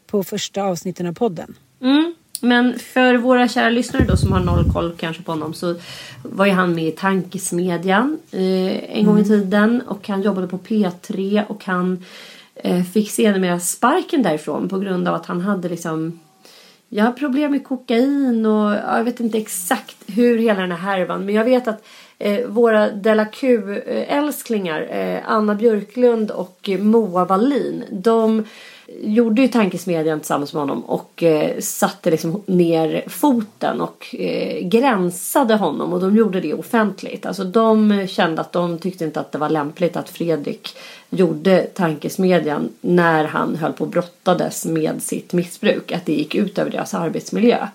på första avsnitten av podden. Mm. Men för våra kära lyssnare då som har noll koll kanske på honom så var ju han med i Tankesmedjan eh, en gång i tiden och han jobbade på P3 och han eh, fick sedermera sparken därifrån på grund av att han hade liksom jag har problem med kokain och jag vet inte exakt hur hela den här härvan men jag vet att eh, våra Della Q-älsklingar eh, Anna Björklund och Moa Wallin de gjorde ju tankesmedjan tillsammans med honom och eh, satte liksom ner foten och eh, gränsade honom och de gjorde det offentligt. Alltså de kände att de tyckte inte att det var lämpligt att Fredrik gjorde tankesmedjan när han höll på och brottades med sitt missbruk. Att det gick ut över deras arbetsmiljö.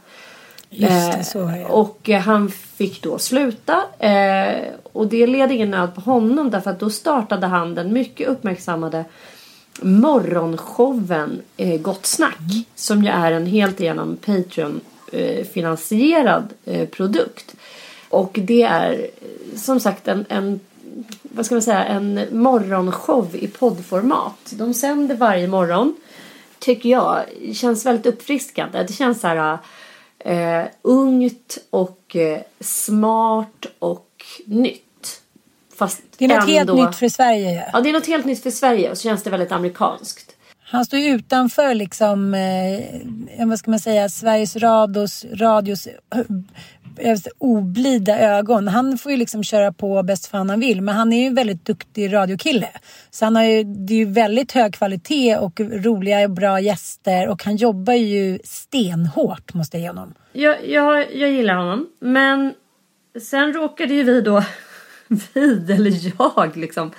Just det, Eh, så är det. Och eh, han fick då sluta. Eh, och det led ingen nöd på honom därför att då startade han den mycket uppmärksammade morgonshowen eh, Gott Snack. Som ju är en helt igenom Patreon eh, eh, produkt. Och det är eh, som sagt en, en vad ska man säga, en morgonshow i poddformat. De sänder varje morgon. Tycker jag känns väldigt uppfriskande. Det känns så här eh, ungt och eh, smart och nytt. Fast Det är något helt ändå- nytt för Sverige ju. Ja, det är något helt nytt för Sverige och så känns det väldigt amerikanskt. Han står ju utanför liksom, eh, vad ska man säga, Sveriges Radios, radios eh, oblida ögon. Han får ju liksom köra på bäst fan han vill. Men han är ju en väldigt duktig radiokille. Så han har ju, det är ju väldigt hög kvalitet och roliga och bra gäster. Och han jobbar ju stenhårt måste jag ge honom. Jag, jag, jag gillar honom. Men sen råkade ju vi då, vi eller jag liksom,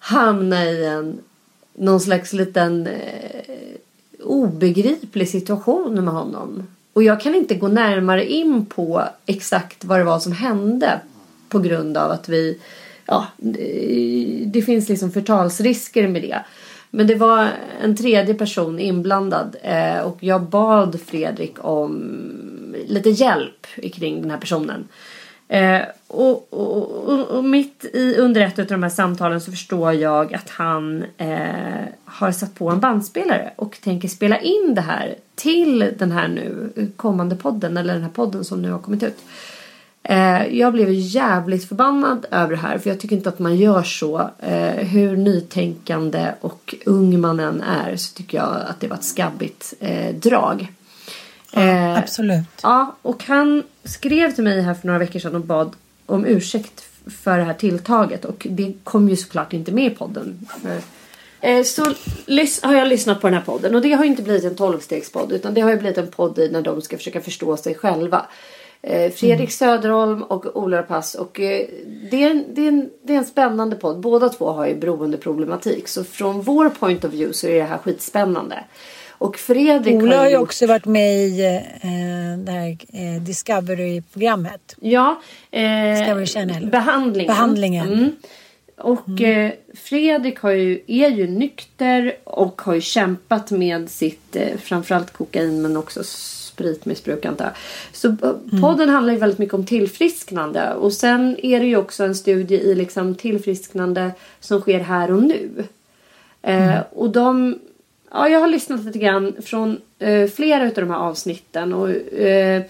hamna i en någon slags liten eh, obegriplig situation med honom. Och jag kan inte gå närmare in på exakt vad det var som hände på grund av att vi, ja, det, finns liksom förtalsrisker med det. Men det var en tredje person inblandad eh, och jag bad Fredrik om lite hjälp kring den här personen. Eh, och, och, och, och mitt i under ett av de här samtalen så förstår jag att han eh, har satt på en bandspelare och tänker spela in det här till den här nu kommande podden eller den här podden som nu har kommit ut. Eh, jag blev jävligt förbannad över det här för jag tycker inte att man gör så. Eh, hur nytänkande och ung man än är så tycker jag att det var ett skabbigt eh, drag. Ja, absolut. Ja, och han skrev till mig här för några veckor sedan och bad om ursäkt för det här tilltaget och det kom ju såklart inte med i podden. Så har jag lyssnat på den här podden och det har inte blivit en tolvstegspodd utan det har ju blivit en podd när de ska försöka förstå sig själva. Fredrik mm. Söderholm och Ola Rapace och det är, en, det, är en, det är en spännande podd. Båda två har ju beroendeproblematik så från vår point of view så är det här skitspännande. Och Fredrik Ola har ju gjort... också varit med i eh, det här eh, Discovery-programmet. Ja. Eh, Discovery Channel. Behandlingen. Behandlingen. Mm. Och Mm. eh, Fredrik har ju, är ju nykter och har ju kämpat med sitt eh, framförallt kokain men också spritmissbruk antar jag. Så eh, podden handlar ju väldigt mycket om tillfrisknande och sen är det ju också en studie i liksom tillfrisknande som sker här och nu. Eh, och de Ja, jag har lyssnat lite grann från eh, flera av de här avsnitten. Och, eh,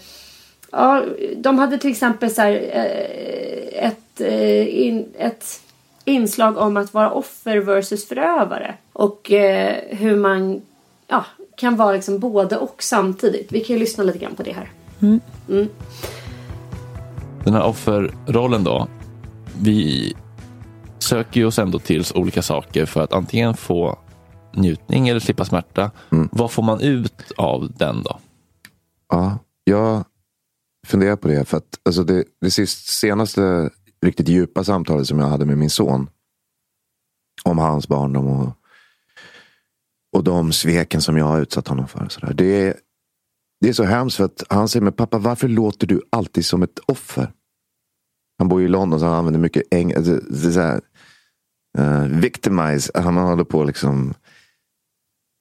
ja, de hade till exempel så här, eh, ett, eh, in, ett inslag om att vara offer versus förövare. Och eh, hur man ja, kan vara liksom både och samtidigt. Vi kan ju lyssna lite grann på det här. Mm. Mm. Den här offerrollen då. Vi söker ju oss ändå till olika saker för att antingen få njutning eller slippa smärta. Vad får man ut av den då? Ja, jag funderar på det. För att alltså det, det sist, senaste riktigt djupa samtalet som jag hade med min son. Om hans barndom och, och de sveken som jag har utsatt honom för. Så där. Det, är, det är så hemskt för att han säger, men pappa varför låter du alltid som ett offer? Han bor i London så han använder mycket engelska. Uh, victimize. Han håller på liksom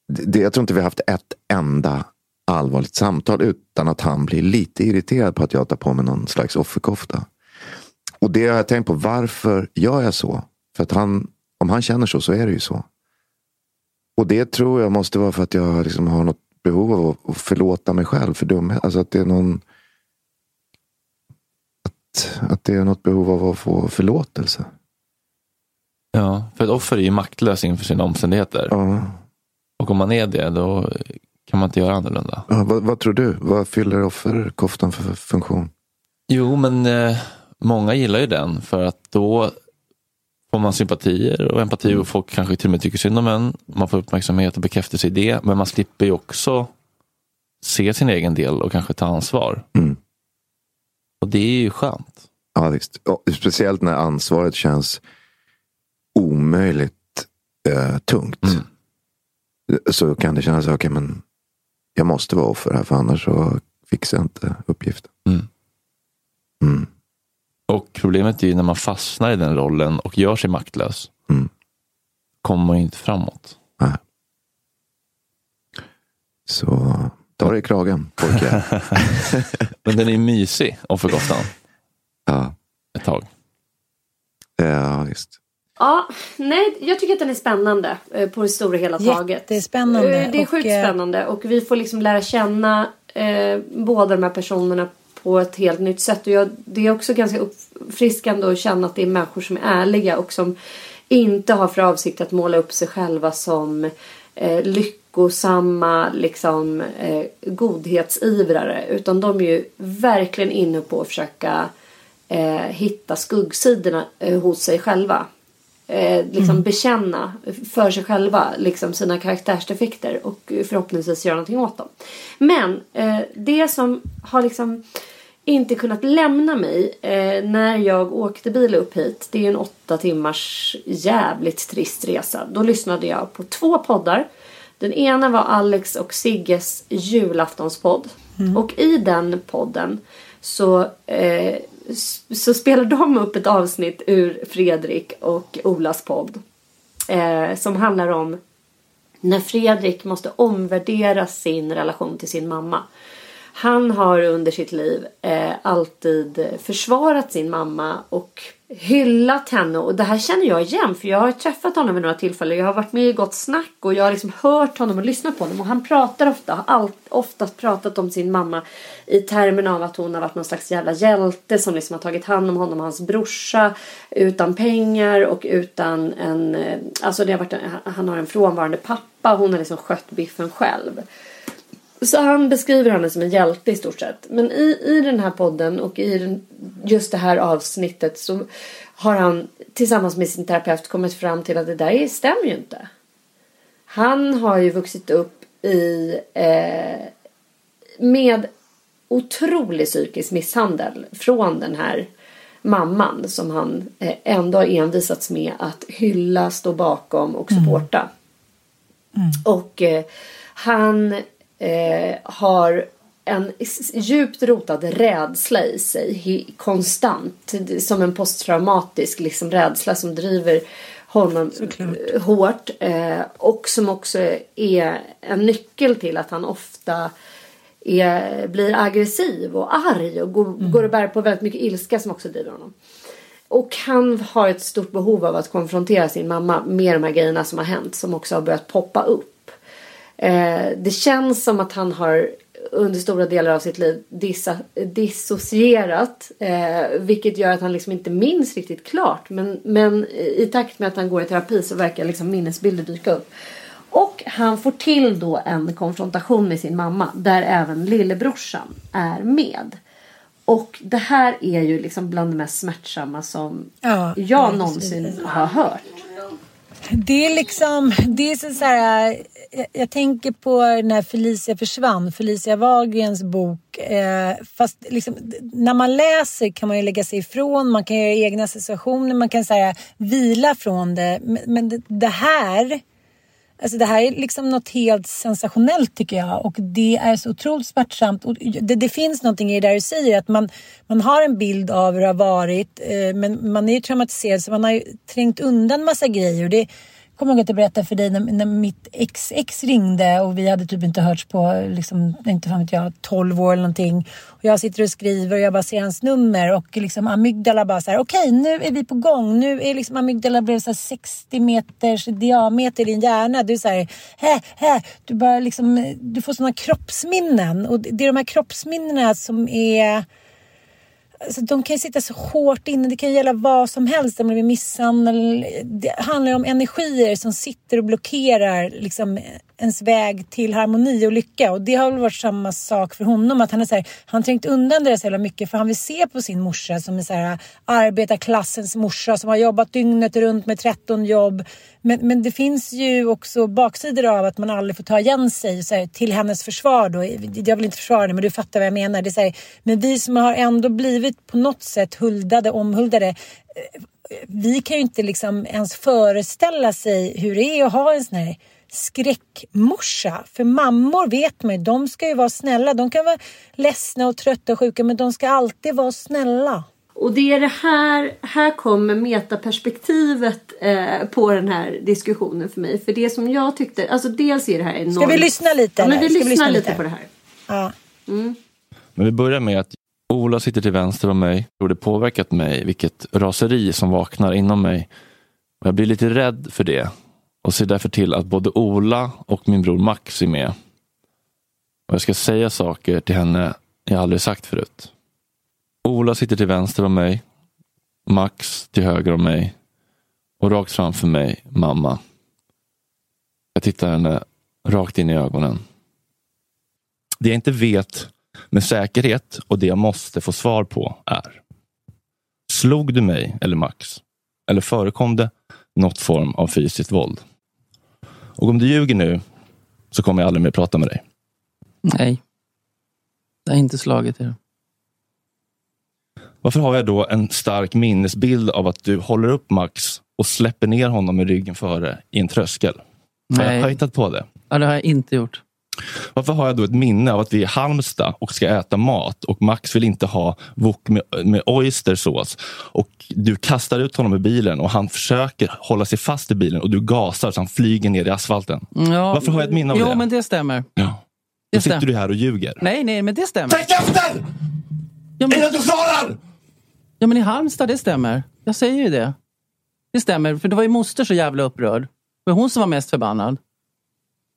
det, jag tror inte vi har haft ett enda allvarligt samtal utan att han blir lite irriterad på att jag tar på mig någon slags offerkofta. Och det har jag tänkt på, varför gör jag så? För att han, om han känner så, så är det ju så. Och det tror jag måste vara för att jag liksom har något behov av att förlåta mig själv för dumhet. Alltså att det är någon... Att, att det är något behov av att få förlåtelse. Ja, för ett offer är ju maktlös inför sina omständigheter. Ja. Och om man är det, då kan man inte göra annorlunda. Ja, vad, vad tror du? Vad fyller offerkoftan för funktion? Jo, men eh, många gillar ju den för att då får man sympatier och empati och folk kanske till och med tycker synd om en. Man får uppmärksamhet och bekräftelse i det. Men man slipper ju också se sin egen del och kanske ta ansvar. Mm. Och det är ju skönt. Ja, visst. Speciellt när ansvaret känns omöjligt eh, tungt. Mm. Så kan det kännas, okej okay, men jag måste vara offer här för annars så fixar jag inte uppgiften. Mm. Mm. Och problemet är ju när man fastnar i den rollen och gör sig maktlös. Mm. Kommer man inte framåt. Nej. Så ta det i kragen pojkar. Men den är mysig, offerkoftan. Ja. Ett tag. Ja, visst. Ja, nej, jag tycker att den är spännande eh, på det stora hela taget. Jättespännande. Eh, Det är Och, sjukt eh, spännande och vi får liksom lära känna eh, båda de här personerna på ett helt nytt sätt. Och jag, det är också ganska uppfriskande att känna att det är människor som är ärliga och som inte har för avsikt att måla upp sig själva som eh, lyckosamma liksom, eh, godhetsivrare. Utan de är ju verkligen inne på att försöka eh, hitta skuggsidorna eh, hos sig själva eh, liksom Mm. bekänna för sig själva liksom sina karaktärsdefekter och förhoppningsvis göra någonting åt dem. Men eh, det som har liksom inte kunnat lämna mig eh, när jag åkte bil upp hit. Det är en åtta timmars jävligt trist resa. Då lyssnade jag på två poddar. Den ena var Alex och Sigges julaftonspodd. Och i den podden så, eh, så spelar de upp ett avsnitt ur Fredrik och Olas podd. Eh, som handlar om när Fredrik måste omvärdera sin relation till sin mamma. Han har under sitt liv eh, alltid försvarat sin mamma och hyllat henne och det här känner jag igen för jag har träffat honom vid några tillfällen. Jag har varit med i Gott Snack och jag har liksom hört honom och lyssnat på honom och han pratar ofta, har allt, oftast pratat om sin mamma i termen av att hon har varit någon slags jävla hjälte som liksom har tagit hand om honom och hans brorsa utan pengar och utan en, eh, alltså det har varit en, han har en frånvarande pappa, hon har liksom skött biffen själv. Så han beskriver henne som en hjälte i stort sett. Men i, i den här podden och i den, just det här avsnittet så har han tillsammans med sin terapeut kommit fram till att det där stämmer ju inte. Han har ju vuxit upp i eh, med otrolig psykisk misshandel från den här mamman som han eh, ändå har envisats med att hylla, stå bakom och supporta. Mm. Mm. Och eh, han eh, har en djupt rotad rädsla i sig konstant. Som en posttraumatisk liksom, rädsla som driver honom Såklart. Eh, hårt. Eh, och som också är en nyckel till att han ofta är, blir aggressiv och arg och går, mm. går och bär på väldigt mycket ilska som också driver honom. Och han har ett stort behov av att konfrontera sin mamma med de här grejerna som har hänt som också har börjat poppa upp. Eh, det känns som att han har under stora delar av sitt liv dissa, dissocierat. Eh, vilket gör att han liksom inte minns riktigt klart. Men, men i takt med att han går i terapi så verkar liksom minnesbilder dyka upp. Och han får till då en konfrontation med sin mamma där även lillebrorsan är med. Och det här är ju liksom bland det mest smärtsamma som ja, jag någonsin har hört. Det är liksom, det är så, så här, jag, jag, tänker på när Felicia försvann, Felicia Wahlgrens bok. Eh, fast liksom, när man läser kan man ju lägga sig ifrån, man kan göra egna associationer, man kan säga vila från det. Men, men det, det, här, alltså det här är liksom något helt sensationellt tycker jag och det är så otroligt smärtsamt. Och det, det finns någonting i det där du säger att man, man har en bild av hur det har varit eh, men man är ju traumatiserad så man har ju trängt undan massa grejer. Och det, kommer ihåg att jag berättade för dig när, när mitt ex-ex ringde och vi hade typ inte hörts på, liksom, inte fan vet jag, 12 år eller någonting. Och jag sitter och skriver och jag bara ser hans nummer och liksom amygdala bara så här, okej okay, nu är vi på gång. Nu är liksom amygdala blev så 60 meters diameter i din hjärna. Du är så här, hä, hä. Du bara liksom, du får sådana kroppsminnen och det är de här kroppsminnena som är Alltså, de kan ju sitta så hårt inne. Det kan gälla vad som helst. Om det blir misshandel. Det handlar om energier som sitter och blockerar liksom, ens väg till harmoni och lycka. Och det har väl varit samma sak för honom. Att han är så här, han har trängt undan det så jävla mycket för han vill se på sin morsa som en så här arbetarklassens morsa som har jobbat dygnet runt med 13 jobb. Men, men det finns ju också baksidor av att man aldrig får ta igen sig så här, till hennes försvar. Då. Jag vill inte försvara det men du fattar vad jag menar. Det är så här, men vi som har ändå blivit på något sätt huldade, omhuldade eh, vi kan ju inte liksom ens föreställa sig hur det är att ha en sån här skräckmorsa. För mammor vet man ju, de ska ju vara snälla. De kan vara ledsna och trötta och sjuka men de ska alltid vara snälla. Och det är det här, här kommer metaperspektivet eh, på den här diskussionen för mig. För det som jag tyckte, alltså dels är det här enormt... Ska vi lyssna lite? Ja, men vi lyssnar lyssna lite på det här. Ja. Mm. Men vi börjar med att Ola sitter till vänster om mig och det påverkat mig vilket raseri som vaknar inom mig. Och jag blir lite rädd för det och ser därför till att både Ola och min bror Max är med. Och jag ska säga saker till henne jag aldrig sagt förut. Ola sitter till vänster om mig, Max till höger om mig och rakt framför mig mamma. Jag tittar henne rakt in i ögonen. Det jag inte vet med säkerhet och det jag måste få svar på är. Slog du mig eller Max? Eller förekom det något form av fysiskt våld? Och om du ljuger nu så kommer jag aldrig mer prata med dig. Nej. Jag har inte slagit er. Varför har jag då en stark minnesbild av att du håller upp Max och släpper ner honom med ryggen före i en tröskel? Har Nej. jag hittat på det? Ja, det har jag inte gjort. Varför har jag då ett minne av att vi är i Halmstad och ska äta mat och Max vill inte ha wok med, med oystersås och du kastar ut honom i bilen och han försöker hålla sig fast i bilen och du gasar så han flyger ner i asfalten. Ja, Varför har jag ett minne av jo, det? Jo, men det stämmer. Ja. Då sitter du här och ljuger. Nej, nej, men det stämmer. Tänk efter! Ja, men... Innan du svarar! Ja, men i Halmstad, det stämmer. Jag säger ju det. Det stämmer, för det var ju moster så jävla upprörd. Var hon som var mest förbannad.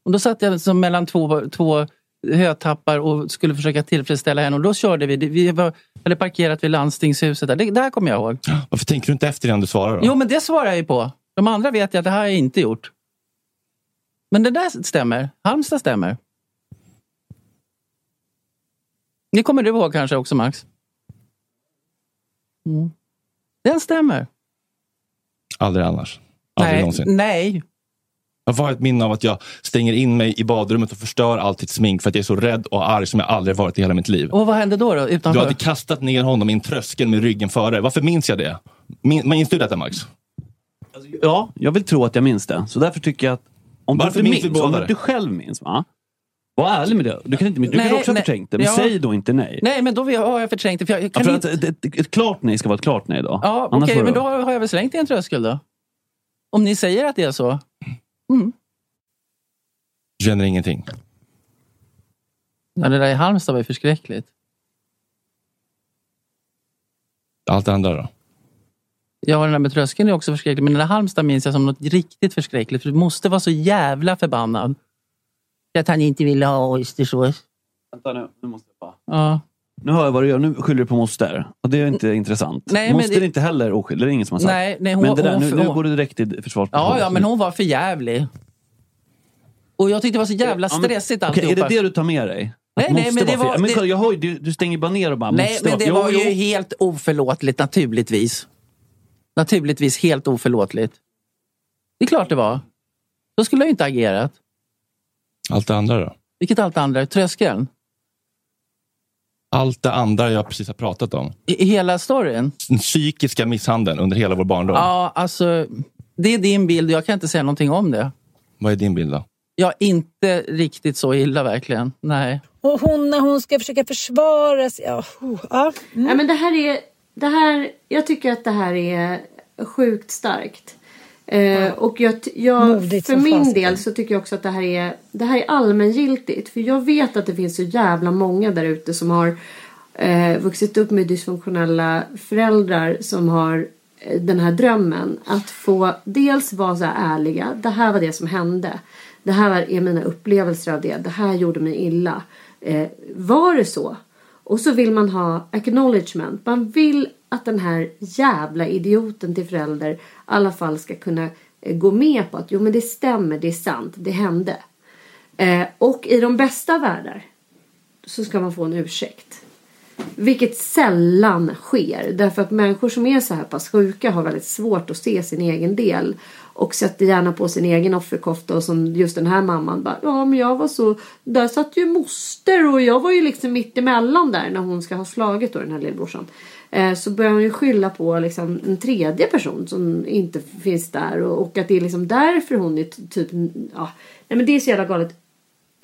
Och då satt jag liksom mellan två, två hötappar och skulle försöka tillfredsställa henne. Och då körde vi. Vi var, hade parkerat vid landstingshuset. Där. Det, där kommer jag ihåg. Varför tänker du inte efter innan du svarar? Då? Jo, men det svarar jag ju på. De andra vet jag att det här har jag inte gjort. Men det där stämmer. Halmstad stämmer. Det kommer du ihåg kanske också, Max? Mm. Den stämmer. Aldrig annars. Aldrig nej, någonsin. nej. Jag har ett minne av att jag stänger in mig i badrummet och förstör allt ditt smink för att jag är så rädd och arg som jag aldrig varit i hela mitt liv. Och vad hände då? då utanför? Du hade kastat ner honom i en tröskel med ryggen före. Varför minns jag det? Min, minns du detta Max? Ja, jag vill tro att jag minns det. Så därför tycker jag att om Varför du minns inte minns, om du själv minns, va? Var ärlig med det. Du kan, inte, du Nej, kan också ha förträngt det, men Ja. säg då inte nej. Nej, men då har jag förträngt det. För jag Ja, kan för inte... ett, ett, ett klart nej ska vara ett klart nej då. Ja, okej, får men då har jag väl slängt i en tröskel då. Om ni säger att det är så. Mm. Du känner ingenting? Ja, det där i Halmstad var ju förskräckligt. Allt det andra då? Ja, den där med tröskeln är också förskräckligt. Men den där Halmstad minns jag som något riktigt förskräckligt. För du måste vara så jävla förbannad. Att han inte ville ha Oystersås. Vänta nu, nu måste jag bara... Ja. Nu hör jag vad du gör. Nu skyller du på moster. Och det är inte intressant. Nej, men moster det- är inte heller oskyldig. Det är ingen som har sagt. Nej, nej, hon- men det där, hon- nu, nu hon- går du direkt i försvar. Ja, ja, men hon var för jävlig. Och jag tyckte det var så jävla Ja, men- stressigt Okej, är alltihopa. det det du tar med dig? Nej, nej, men det vara fel. var- Men det- kolla, jag hör ju, du, du stänger bara ner och bara Nej, men det Jo, var jo. ju helt oförlåtligt naturligtvis. Naturligtvis helt oförlåtligt. Det är klart det var. Då skulle jag inte agerat. Allt det andra då? Vilket allt andra? Tröskeln? Allt det andra jag precis har pratat om. I, hela storyn? Den psykiska misshandeln under hela vår barndom. Ja, alltså. Det är din bild. Jag kan inte säga någonting om det. Vad är din bild då? Ja, inte riktigt så illa verkligen. Nej. Och hon när hon ska försöka försvara sig. Ja, oh, ja. Nej, men det här är, det här, jag tycker att det här är sjukt starkt. Eh, och jag, jag, för min del så tycker jag också att det här, är, det här är allmängiltigt. För jag vet att det finns så jävla många där ute som har eh, vuxit upp med dysfunktionella föräldrar som har eh, den här drömmen att få dels vara så här ärliga. Det här var det som hände. Det här är mina upplevelser av det. Det här gjorde mig illa. Eh, var det så? Och så vill man ha acknowledgement. Man vill att den här jävla idioten till förälder i alla fall ska kunna eh, gå med på att jo men det stämmer, det är sant, det hände. Eh, och i de bästa världar så ska man få en ursäkt. Vilket sällan sker. Därför att människor som är så här pass sjuka har väldigt svårt att se sin egen del. Och sätter gärna på sin egen offerkofta. Och som just den här mamman bara. Ja men jag var så. Där satt ju moster. Och jag var ju liksom mitt emellan där. När hon ska ha slagit då den här lillbrorsan. Eh, så börjar hon ju skylla på liksom en tredje person som inte finns där. Och, och att det är liksom därför hon är typ. Ja, nej men det är så jävla galet.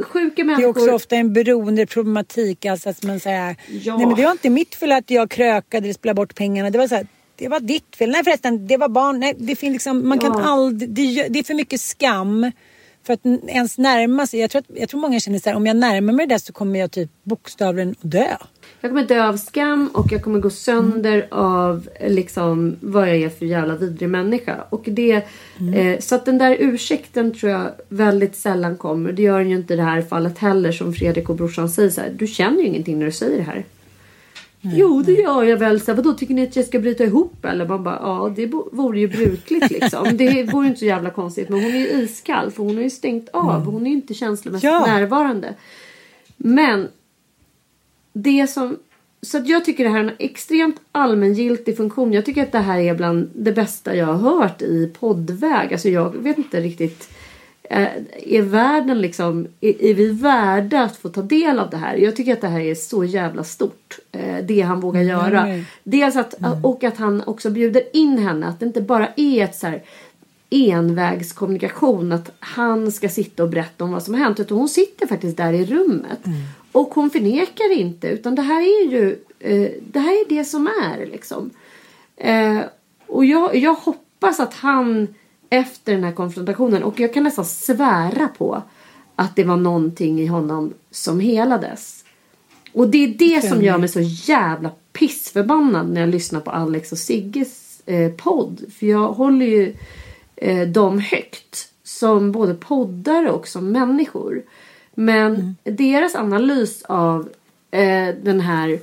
Sjuka Det är människor. också ofta en beroendeproblematik. Alltså att man säger, Ja. nej men det var inte mitt fel att jag krökade eller spelade bort pengarna. Det var så här, det var ditt fel. Nej förresten, det var barn. Nej, det finns liksom, man kan Ja. aldrig, det, det är för mycket skam. För att ens närma sig. Jag tror, att, jag tror många känner så här, om jag närmar mig det där så kommer jag typ bokstavligen dö. Jag kommer dö av skam och jag kommer gå sönder av liksom vad jag är för jävla vidrig människa. Och det, eh, så att den där ursäkten tror jag väldigt sällan kommer. Det gör den ju inte i det här fallet heller som Fredrik och brorsan säger så här. Du känner ju ingenting när du säger det här. Jo det gör jag väl. Så vadå tycker ni att jag ska bryta ihop eller? Man bara ja det vore ju brukligt liksom. Det vore inte så jävla konstigt. Men hon är ju iskall för hon har ju stängt av. Hon är ju inte känslomässigt Ja. närvarande. Men det som... Så att jag tycker det här är en extremt allmängiltig funktion. Jag tycker att det här är bland det bästa jag har hört i poddväg. Alltså jag vet inte riktigt. eh, Är världen liksom... Är, är vi värda att få ta del av det här? Jag tycker att det här är så jävla stort. eh, Det han vågar göra. Mm. Dels att, och att han också bjuder in henne. Att det inte bara är ett så här envägskommunikation. Att han ska sitta och berätta om vad som har hänt. Utan hon sitter faktiskt där i rummet. Och hon förnekar inte. Utan det här är ju eh, det här är det som är liksom. Eh, och jag, jag hoppas att han efter den här konfrontationen. Och jag kan nästan svära på. att det var någonting i honom som helades. Och det är det som gör mig så jävla pissförbannad när jag lyssnar på Alex och Sigges eh, podd. För jag håller ju eh, dem högt som både poddare och som människor. Men deras analys av eh, den här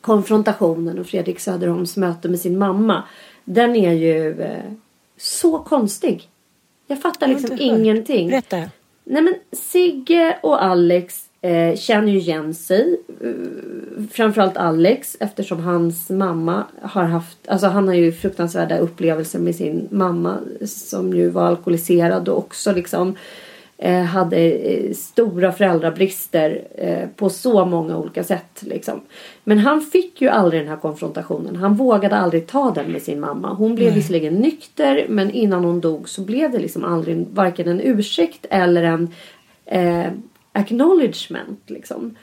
konfrontationen och Fredrik Söderholms möte med sin mamma. Den är ju eh, så konstig. Jag fattar Jag liksom ingenting. Berätta. Nej men Sigge och Alex eh, känner ju igen sig. Eh, framförallt Alex eftersom hans mamma har haft, alltså han har ju fruktansvärda upplevelser med sin mamma som ju var alkoholiserad och också liksom hade eh, stora föräldrabrister eh, på så många olika sätt. Liksom. Men han fick ju aldrig den här konfrontationen. Han vågade aldrig ta den med sin mamma. Hon blev Nej. visserligen nykter men innan hon dog så blev det liksom aldrig varken en ursäkt eller en eh, acknowledgement. Liksom.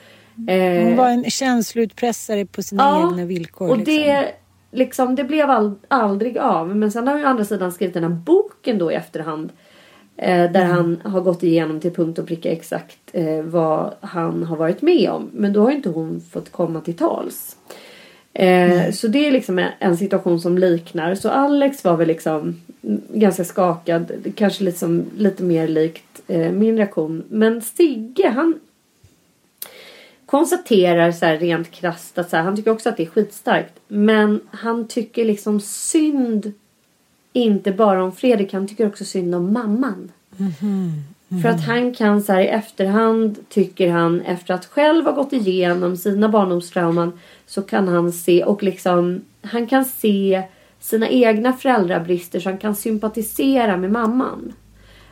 Eh, Hon var en känsloutpressare på sina Ja, egna villkor. och liksom. det, liksom, det blev aldrig av. Men sen har ju å andra sidan skrivit den här boken då i efterhand. Eh, där han har gått igenom till punkt och pricka exakt eh, vad han har varit med om. Men då har inte hon fått komma till tals. Eh, så det är liksom en, en situation som liknar. Så Alex var väl liksom mm, ganska skakad. Kanske liksom, lite mer likt eh, min reaktion. Men Sigge han konstaterar så här rent krasst att så här, han tycker också att det är skitstarkt. Men han tycker liksom synd inte bara om Fredrik, han tycker också synd om mamman. För att han kan så här i efterhand tycker han efter att själv ha gått igenom sina barndomstrauman så kan han se och liksom han kan se sina egna föräldrabrister så han kan sympatisera med mamman.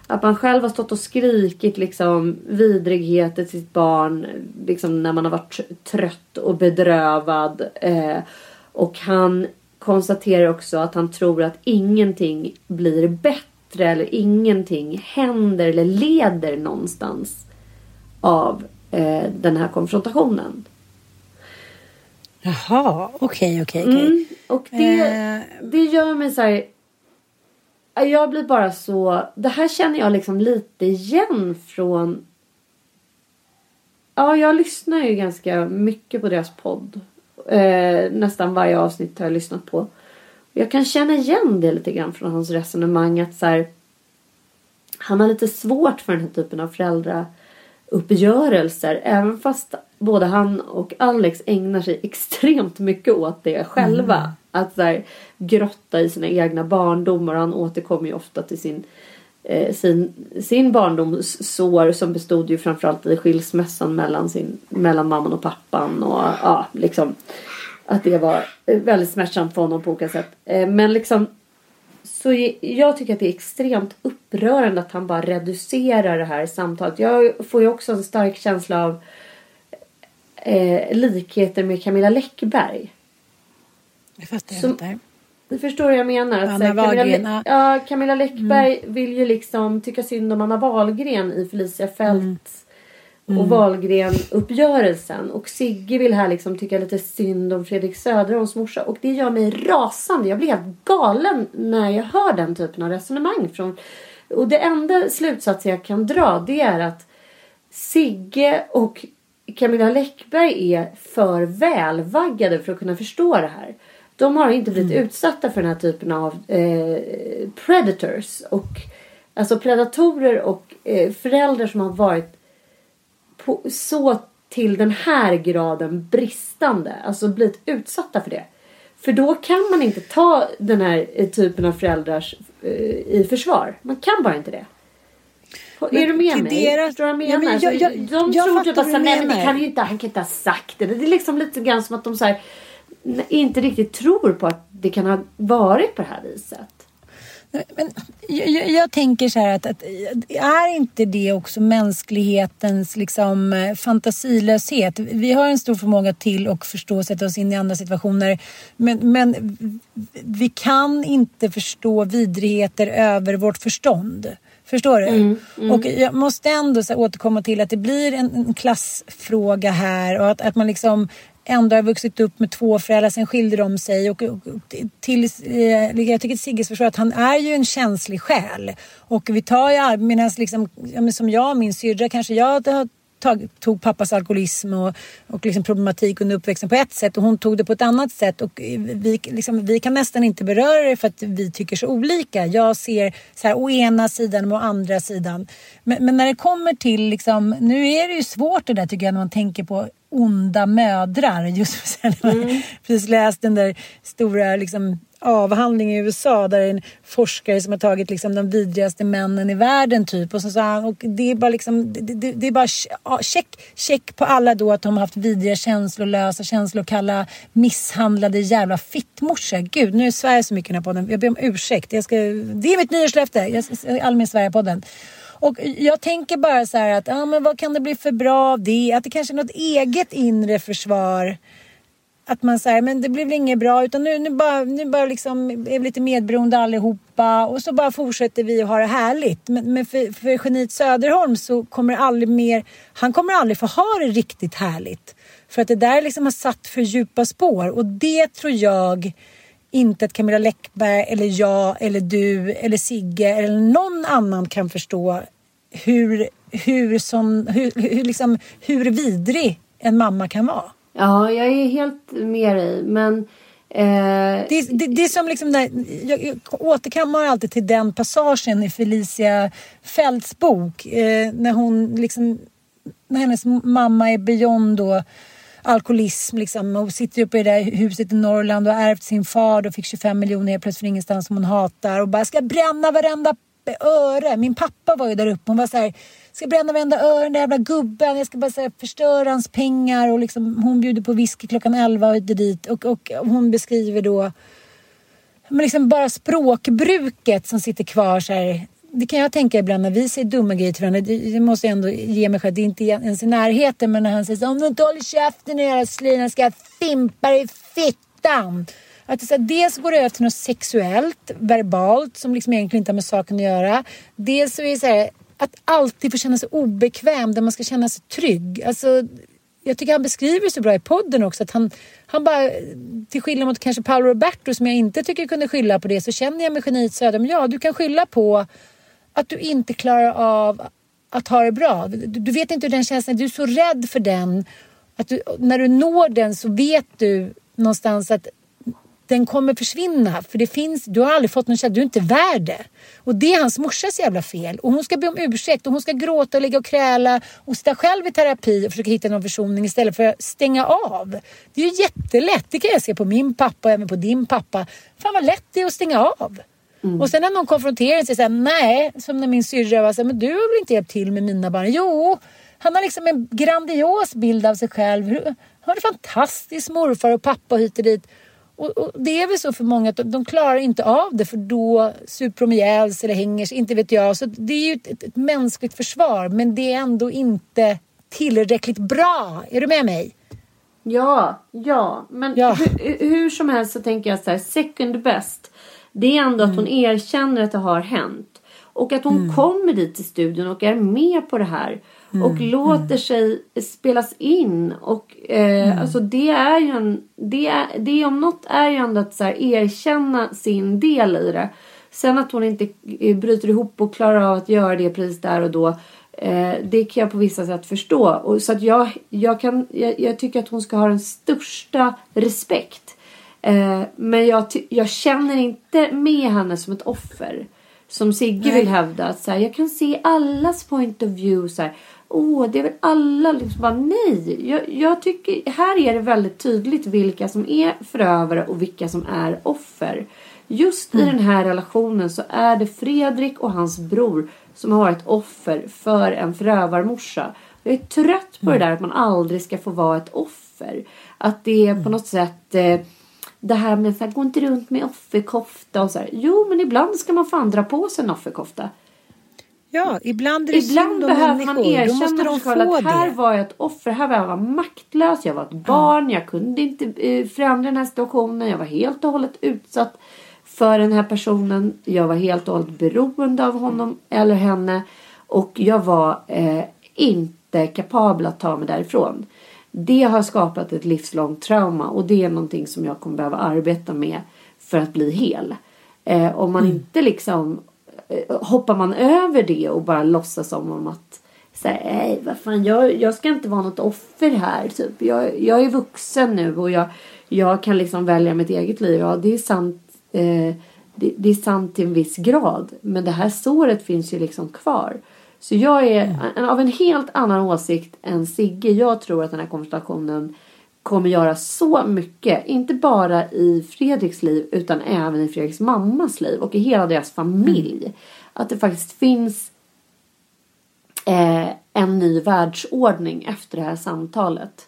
Att man själv har stått och skrikit liksom vidrigheter till sitt barn liksom när man har varit trött och bedrövad. Eh, och han konstaterar också att han tror att ingenting blir bättre eller ingenting händer eller leder någonstans av eh, den här konfrontationen. Jaha, okej, okej, okej. Mm, och det, Eh. det gör mig så här. Jag blir bara så. Det här känner jag liksom lite igen från. Ja, jag lyssnar ju ganska mycket på deras podd. Eh, nästan varje avsnitt har jag lyssnat på. Jag kan känna igen det lite grann från hans resonemang att så här, han har lite svårt för den här typen av föräldrauppgörelser. Även fast både han och Alex ägnar sig extremt mycket åt det själva. Mm. Att så här, grotta i sina egna barndomar. Han återkommer ju ofta till sin, sin, sin barndomssår som bestod ju framförallt i skilsmässan mellan, sin, mellan mamman och pappan. Och ja, liksom att det var eh, väldigt smärtsamt för honom på olika sätt. Eh, Men liksom så jag tycker att det är extremt upprörande att han bara reducerar det här samtalet. Jag får ju också en stark känsla av eh, likheter med Camilla Läckberg. Jag fattar Som- inte. Du förstår vad jag menar? Att, Anna så Camilla, ja. Camilla Läckberg vill ju liksom tycka synd om Anna Wahlgren i Felicia Fält och Mm. Wahlgren-uppgörelsen. Och Sigge vill här liksom tycka lite synd om Fredrik Söderholms morsa. Och det gör mig rasande. Jag blir helt galen när jag hör den typen av resonemang. Från... Och det enda slutsatsen jag kan dra det är att Sigge och Camilla Läckberg är för välvaggade för att kunna förstå det här. De har inte blivit utsatta för den här typen av eh, predators. Och, alltså predatorer och eh, föräldrar som har varit på, så till den här graden bristande. Alltså blivit utsatta för det. För då kan man inte ta den här eh, typen av föräldrars eh, i försvar. Man kan bara inte det. Men är du med mig? deras- Förstår du vad jag Ja, men menar? jag- Så jag- de jag tror typ att nej, men det menar. kan ju inte, han kan inte ha sagt det. Det är liksom lite grann som att de så här, inte riktigt tror på att det kan ha varit på det här viset. Jag, jag, jag tänker så här att, att är inte det också mänsklighetens liksom, eh, fantasilöshet? Vi har en stor förmåga till att förstå och sätta oss in i andra situationer. Men, men vi kan inte förstå vidrigheter över vårt förstånd. Förstår du? Mm, mm. Och jag måste ändå så återkomma till att det blir en, en klassfråga här och att, att man liksom ändå har vuxit upp med två föräldrar, sen skilde de sig. Och, och, till, eh, jag tycker Sigges förstår att han är ju en känslig själ. Och vi tar ju, medan liksom, ja, men som jag, och min syrra, kanske jag har tag, tog pappas alkoholism och, och liksom problematik under uppväxten på ett sätt och hon tog det på ett annat sätt. Och vi, liksom, vi kan nästan inte beröra det för att vi tycker så olika. Jag ser så här, å ena sidan och å andra sidan. Men, men när det kommer till, liksom, nu är det ju svårt det där tycker jag när man tänker på onda mödrar. Just för mm. precis läst den där stora liksom, avhandling i USA där en forskare som har tagit liksom de vidrigaste männen i världen typ och så sa han, och det är bara liksom, det, det, det är bara check, check på alla då att de har haft vidriga känslolösa känslor och kalla misshandlade jävla fittmorsor. Gud, nu är Sverige så mycket i den här podden. Jag ber om ursäkt. Jag ska, det är mitt nyårslöfte. Jag, Allmän Sverige-podden. Och jag tänker bara så här att, ja men vad kan det bli för bra av det? Att det kanske är något eget inre försvar att man säger men det blev inget bra utan nu, nu bara, nu bara liksom är vi lite medberoende allihopa och så bara fortsätter vi att ha det härligt. Men, men för, för geniet Söderholm så kommer aldrig mer, han kommer aldrig få ha det riktigt härligt. För att det där liksom har satt för djupa spår och det tror jag inte att Camilla Läckberg eller jag eller du eller Sigge eller någon annan kan förstå hur, hur, som, hur, hur, liksom, hur vidrig en mamma kan vara. Ja, jag är helt med dig. Men eh... det, det, det är som liksom där, jag, jag återkammar alltid till den passagen i Felicia Fälts bok. Eh, när hon liksom, när hennes mamma är beyond då alkoholism liksom, och sitter uppe i det där huset i Norrland och har ärvt sin far och fick 25 miljoner plötsligt från ingenstans som hon hatar och bara ska bränna varenda öre. Min pappa var ju där uppe. Hon var så här, ska bränna varenda öre, den där jävla gubben. Jag ska bara här, förstöra hans pengar. Och liksom, hon bjuder på whisky klockan 11 och dit. Och, och hon beskriver då men liksom bara språkbruket som sitter kvar så här. Det kan jag tänka ibland när vi säger dumma grejer till varandra. Det, måste jag ändå ge mig själv. Det är inte ens i närheten. Men när han säger så om du inte håller käften i era slina ska jag fimpa dig i fittan. Att det så här, dels går det över till något sexuellt, verbalt, som liksom egentligen inte har med saken att göra. Dels så är det så här, att alltid få känna sig obekväm, där man ska känna sig trygg. Alltså, jag tycker han beskriver så bra i podden också att han, han bara, till skillnad mot kanske Paolo Roberto som jag inte tycker kunde skylla på det, så känner jag med geniet Söder, ja du kan skylla på att du inte klarar av att ha det bra. Du, du vet inte hur den känslan är, du är så rädd för den. Att du, när du når den så vet du någonstans att den kommer försvinna. För det finns, du har aldrig fått någon känsla, du är inte värd det. Och det är hans morsas jävla fel. Och hon ska be om ursäkt och hon ska gråta och ligga och kräla och sitta själv i terapi och försöka hitta någon försoning istället för att stänga av. Det är ju jättelätt, det kan jag se på min pappa och även på din pappa. Fan vad lätt det är att stänga av. Mm. Och sen när någon konfronterar sig säger nej, som när min syrra var såhär, men du har väl inte hjälpt till med mina barn? Jo, han har liksom en grandios bild av sig själv. Han har en fantastisk morfar och pappa hit och dit. Och, och, det är väl så för många att de, de klarar inte av det för då super de ihjäl sig eller hänger sig, inte vet jag. Så det är ju ett, ett, ett, mänskligt försvar men det är ändå inte tillräckligt bra. Är du med mig? Ja, ja. Men ja. Hur, hur, som helst så tänker jag så här, second best. Det är ändå mm. att hon erkänner att det har hänt. Och att hon mm. kommer dit till studion och är med på det här. Mm, och låter mm. sig spelas in. Och eh, mm. alltså det är ju en, det, är, det om något är ju ändå att så här, erkänna sin del i det. Sen att hon inte eh, bryter ihop och klarar av att göra det precis där och då. Eh, det kan jag på vissa sätt förstå. Och så att jag, jag, kan, jag, jag tycker att hon ska ha den största respekt. Eh, men jag, jag känner inte med henne som ett offer. Som Sigge Nej. vill hävda. Att så här, jag kan se allas point of view. Så här, åh, det är väl alla liksom bara nej. Jag, jag tycker här är det väldigt tydligt vilka som är förövare och vilka som är offer. Just mm. i den här relationen så är det Fredrik och hans bror som har varit offer för en förövarmorsa. Jag är trött på mm. det där att man aldrig ska få vara ett offer. Att det är på mm. något sätt eh, det här med att gå inte runt med offerkofta och så här. Jo, men ibland ska man fan dra på sig en offerkofta. Ja, ibland är det ibland synd om behöver man erkänna Då måste de få att här var jag ett offer, här var jag maktlös, jag var ett barn, jag kunde inte eh, förändra den här situationen, jag var helt och hållet utsatt för den här personen, jag var helt och hållet beroende av honom eller henne och jag var eh, inte kapabel att ta mig därifrån. Det har skapat ett livslångt trauma och det är någonting som jag kommer behöva arbeta med för att bli hel. Eh, om man inte liksom hoppar man över det och bara låtsas som om att säga, nej vad fan jag, jag ska inte vara något offer här typ. Jag, jag är vuxen nu och jag, jag kan liksom välja mitt eget liv. Ja det är sant. Eh, det, det, är sant till en viss grad. Men det här såret finns ju liksom kvar. Så jag är en, av en helt annan åsikt än Sigge. Jag tror att den här konversationen kommer göra så mycket. Inte bara i Fredriks liv utan även i Fredriks mammas liv och i hela deras familj. Mm. Att det faktiskt finns eh, en ny världsordning efter det här samtalet.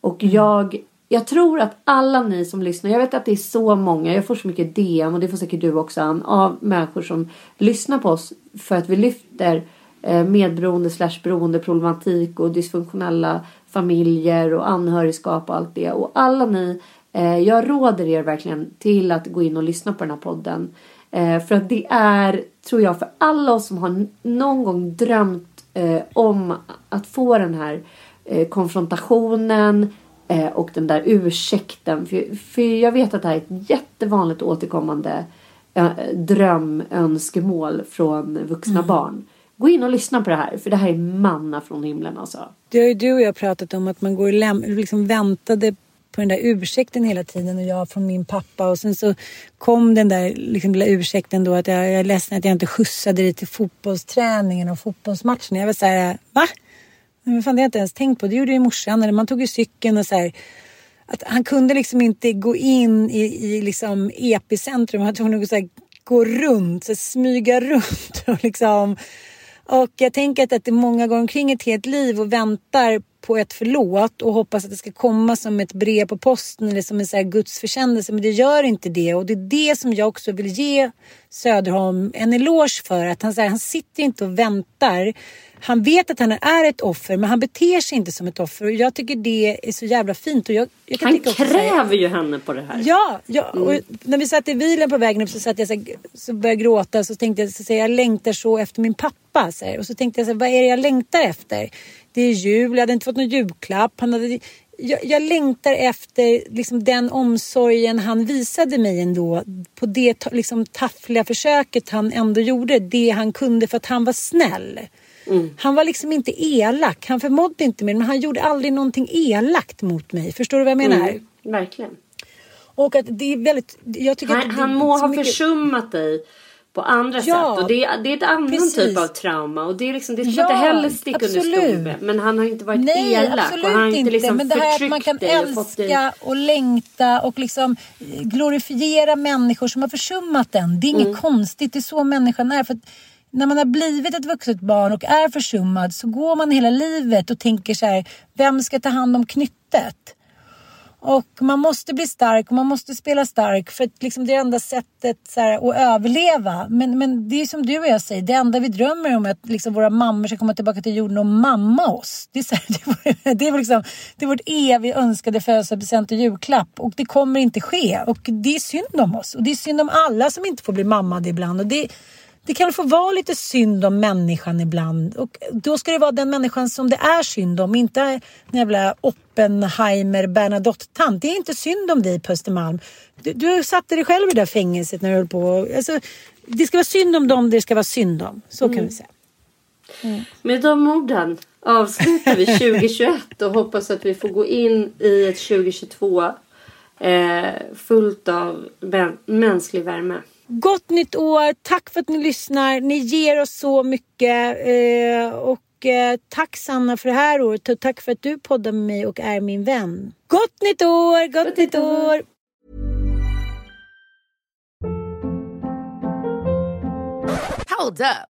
Och mm. jag, jag tror att alla ni som lyssnar, jag vet att det är så många, jag får så mycket DM och det får säkert du också Ann, av människor som lyssnar på oss för att vi lyfter eh, medberoende slash beroende problematik och dysfunktionella familjer och anhörigskap och allt det. Och alla ni, eh, jag råder er verkligen till att gå in och lyssna på den här podden. Eh, för att det är, tror jag, för alla oss som har någon gång drömt eh, om att få den här eh, konfrontationen eh, och den där ursäkten. För, för jag vet att det här är ett jättevanligt återkommande eh, drömönskemål från vuxna mm. barn. Gå in och lyssna på det här för det här är manna från himlen alltså. Det har ju du och jag pratat om att man går och liksom väntade på den där ursäkten hela tiden och jag från min pappa och sen så kom den där liksom lilla ursäkten då att jag, jag är ledsen att jag inte skjutsade dig till fotbollsträningen och fotbollsmatchen. Jag var så här, va? Men fan det har jag inte ens tänkt på. Det gjorde ju morsan. Man tog ju cykeln och så här, att han kunde liksom inte gå in i, i liksom epicentrum. Han var tvungen att gå runt, så smyga runt och liksom och jag tänker att det många går omkring ett helt liv och väntar på ett förlåt och hoppas att det ska komma som ett brev på posten eller som en så här Guds försändelse. Men det gör inte det och det är det som jag också vill ge Söderholm en eloge för. Att han, så här, han sitter inte och väntar. Han vet att han är ett offer men han beter sig inte som ett offer. Och jag tycker det är så jävla fint. Och jag, jag han kräver ju henne på det här. Ja, ja mm. och när vi satt i bilen på vägen upp så, satt jag så, här, så började jag gråta. Så tänkte jag så här, jag längtar så efter min pappa. Så här. Och så tänkte jag så här, vad är det jag längtar efter? Det är jul, jag hade inte fått någon julklapp. Han hade, jag, jag längtar efter liksom, den omsorgen han visade mig ändå. På det liksom, taffliga försöket han ändå gjorde. Det han kunde för att han var snäll. Mm. Han var liksom inte elak. Han förmådde inte mer men han gjorde aldrig någonting elakt mot mig. Förstår du vad jag menar? Mm, verkligen. Och att det är väldigt... Jag tycker han, att han må ha mycket... försummat dig på andra ja, sätt. Och det, är, det är ett annan typ av trauma. Och det är liksom, det ska ja, inte heller sticka under stol med. Men han har inte varit Nej, elak. Och han har inte liksom Men det här att man kan älska och, och längta och liksom glorifiera människor som har försummat den. Det är inget mm. konstigt. Det är så människan är. För när man har blivit ett vuxet barn och är försummad så går man hela livet och tänker så här, vem ska ta hand om knyttet? Och man måste bli stark och man måste spela stark för att liksom det är enda sättet så här, att överleva. Men, men det är som du och jag säger, det enda vi drömmer om är att liksom våra mammor ska komma tillbaka till jorden och mamma oss. Det är, så här, det, är, det, är liksom, det är vårt evigt önskade födelsedagspresent och julklapp och det kommer inte ske. Och det är synd om oss och det är synd om alla som inte får bli mammade ibland. Och det, det kan få vara lite synd om människan ibland. Och då ska det vara den människan som det är synd om. Inte en jävla Oppenheimer Bernadotte-tant. Det är inte synd om dig på Östermalm. Du, du satte dig själv i det där fängelset när du höll på. Alltså, det ska vara synd om dem det ska vara synd om. Så mm. kan vi säga. Mm. Med de orden avslutar vi 2021 och hoppas att vi får gå in i ett 2022 eh, fullt av mänsklig värme. Gott nytt år! Tack för att ni lyssnar. Ni ger oss så mycket. Eh, och eh, tack Sanna för det här året och tack för att du poddar med mig och är min vän. Gott nytt år! Gott, Gott nytt år! år. Hold up.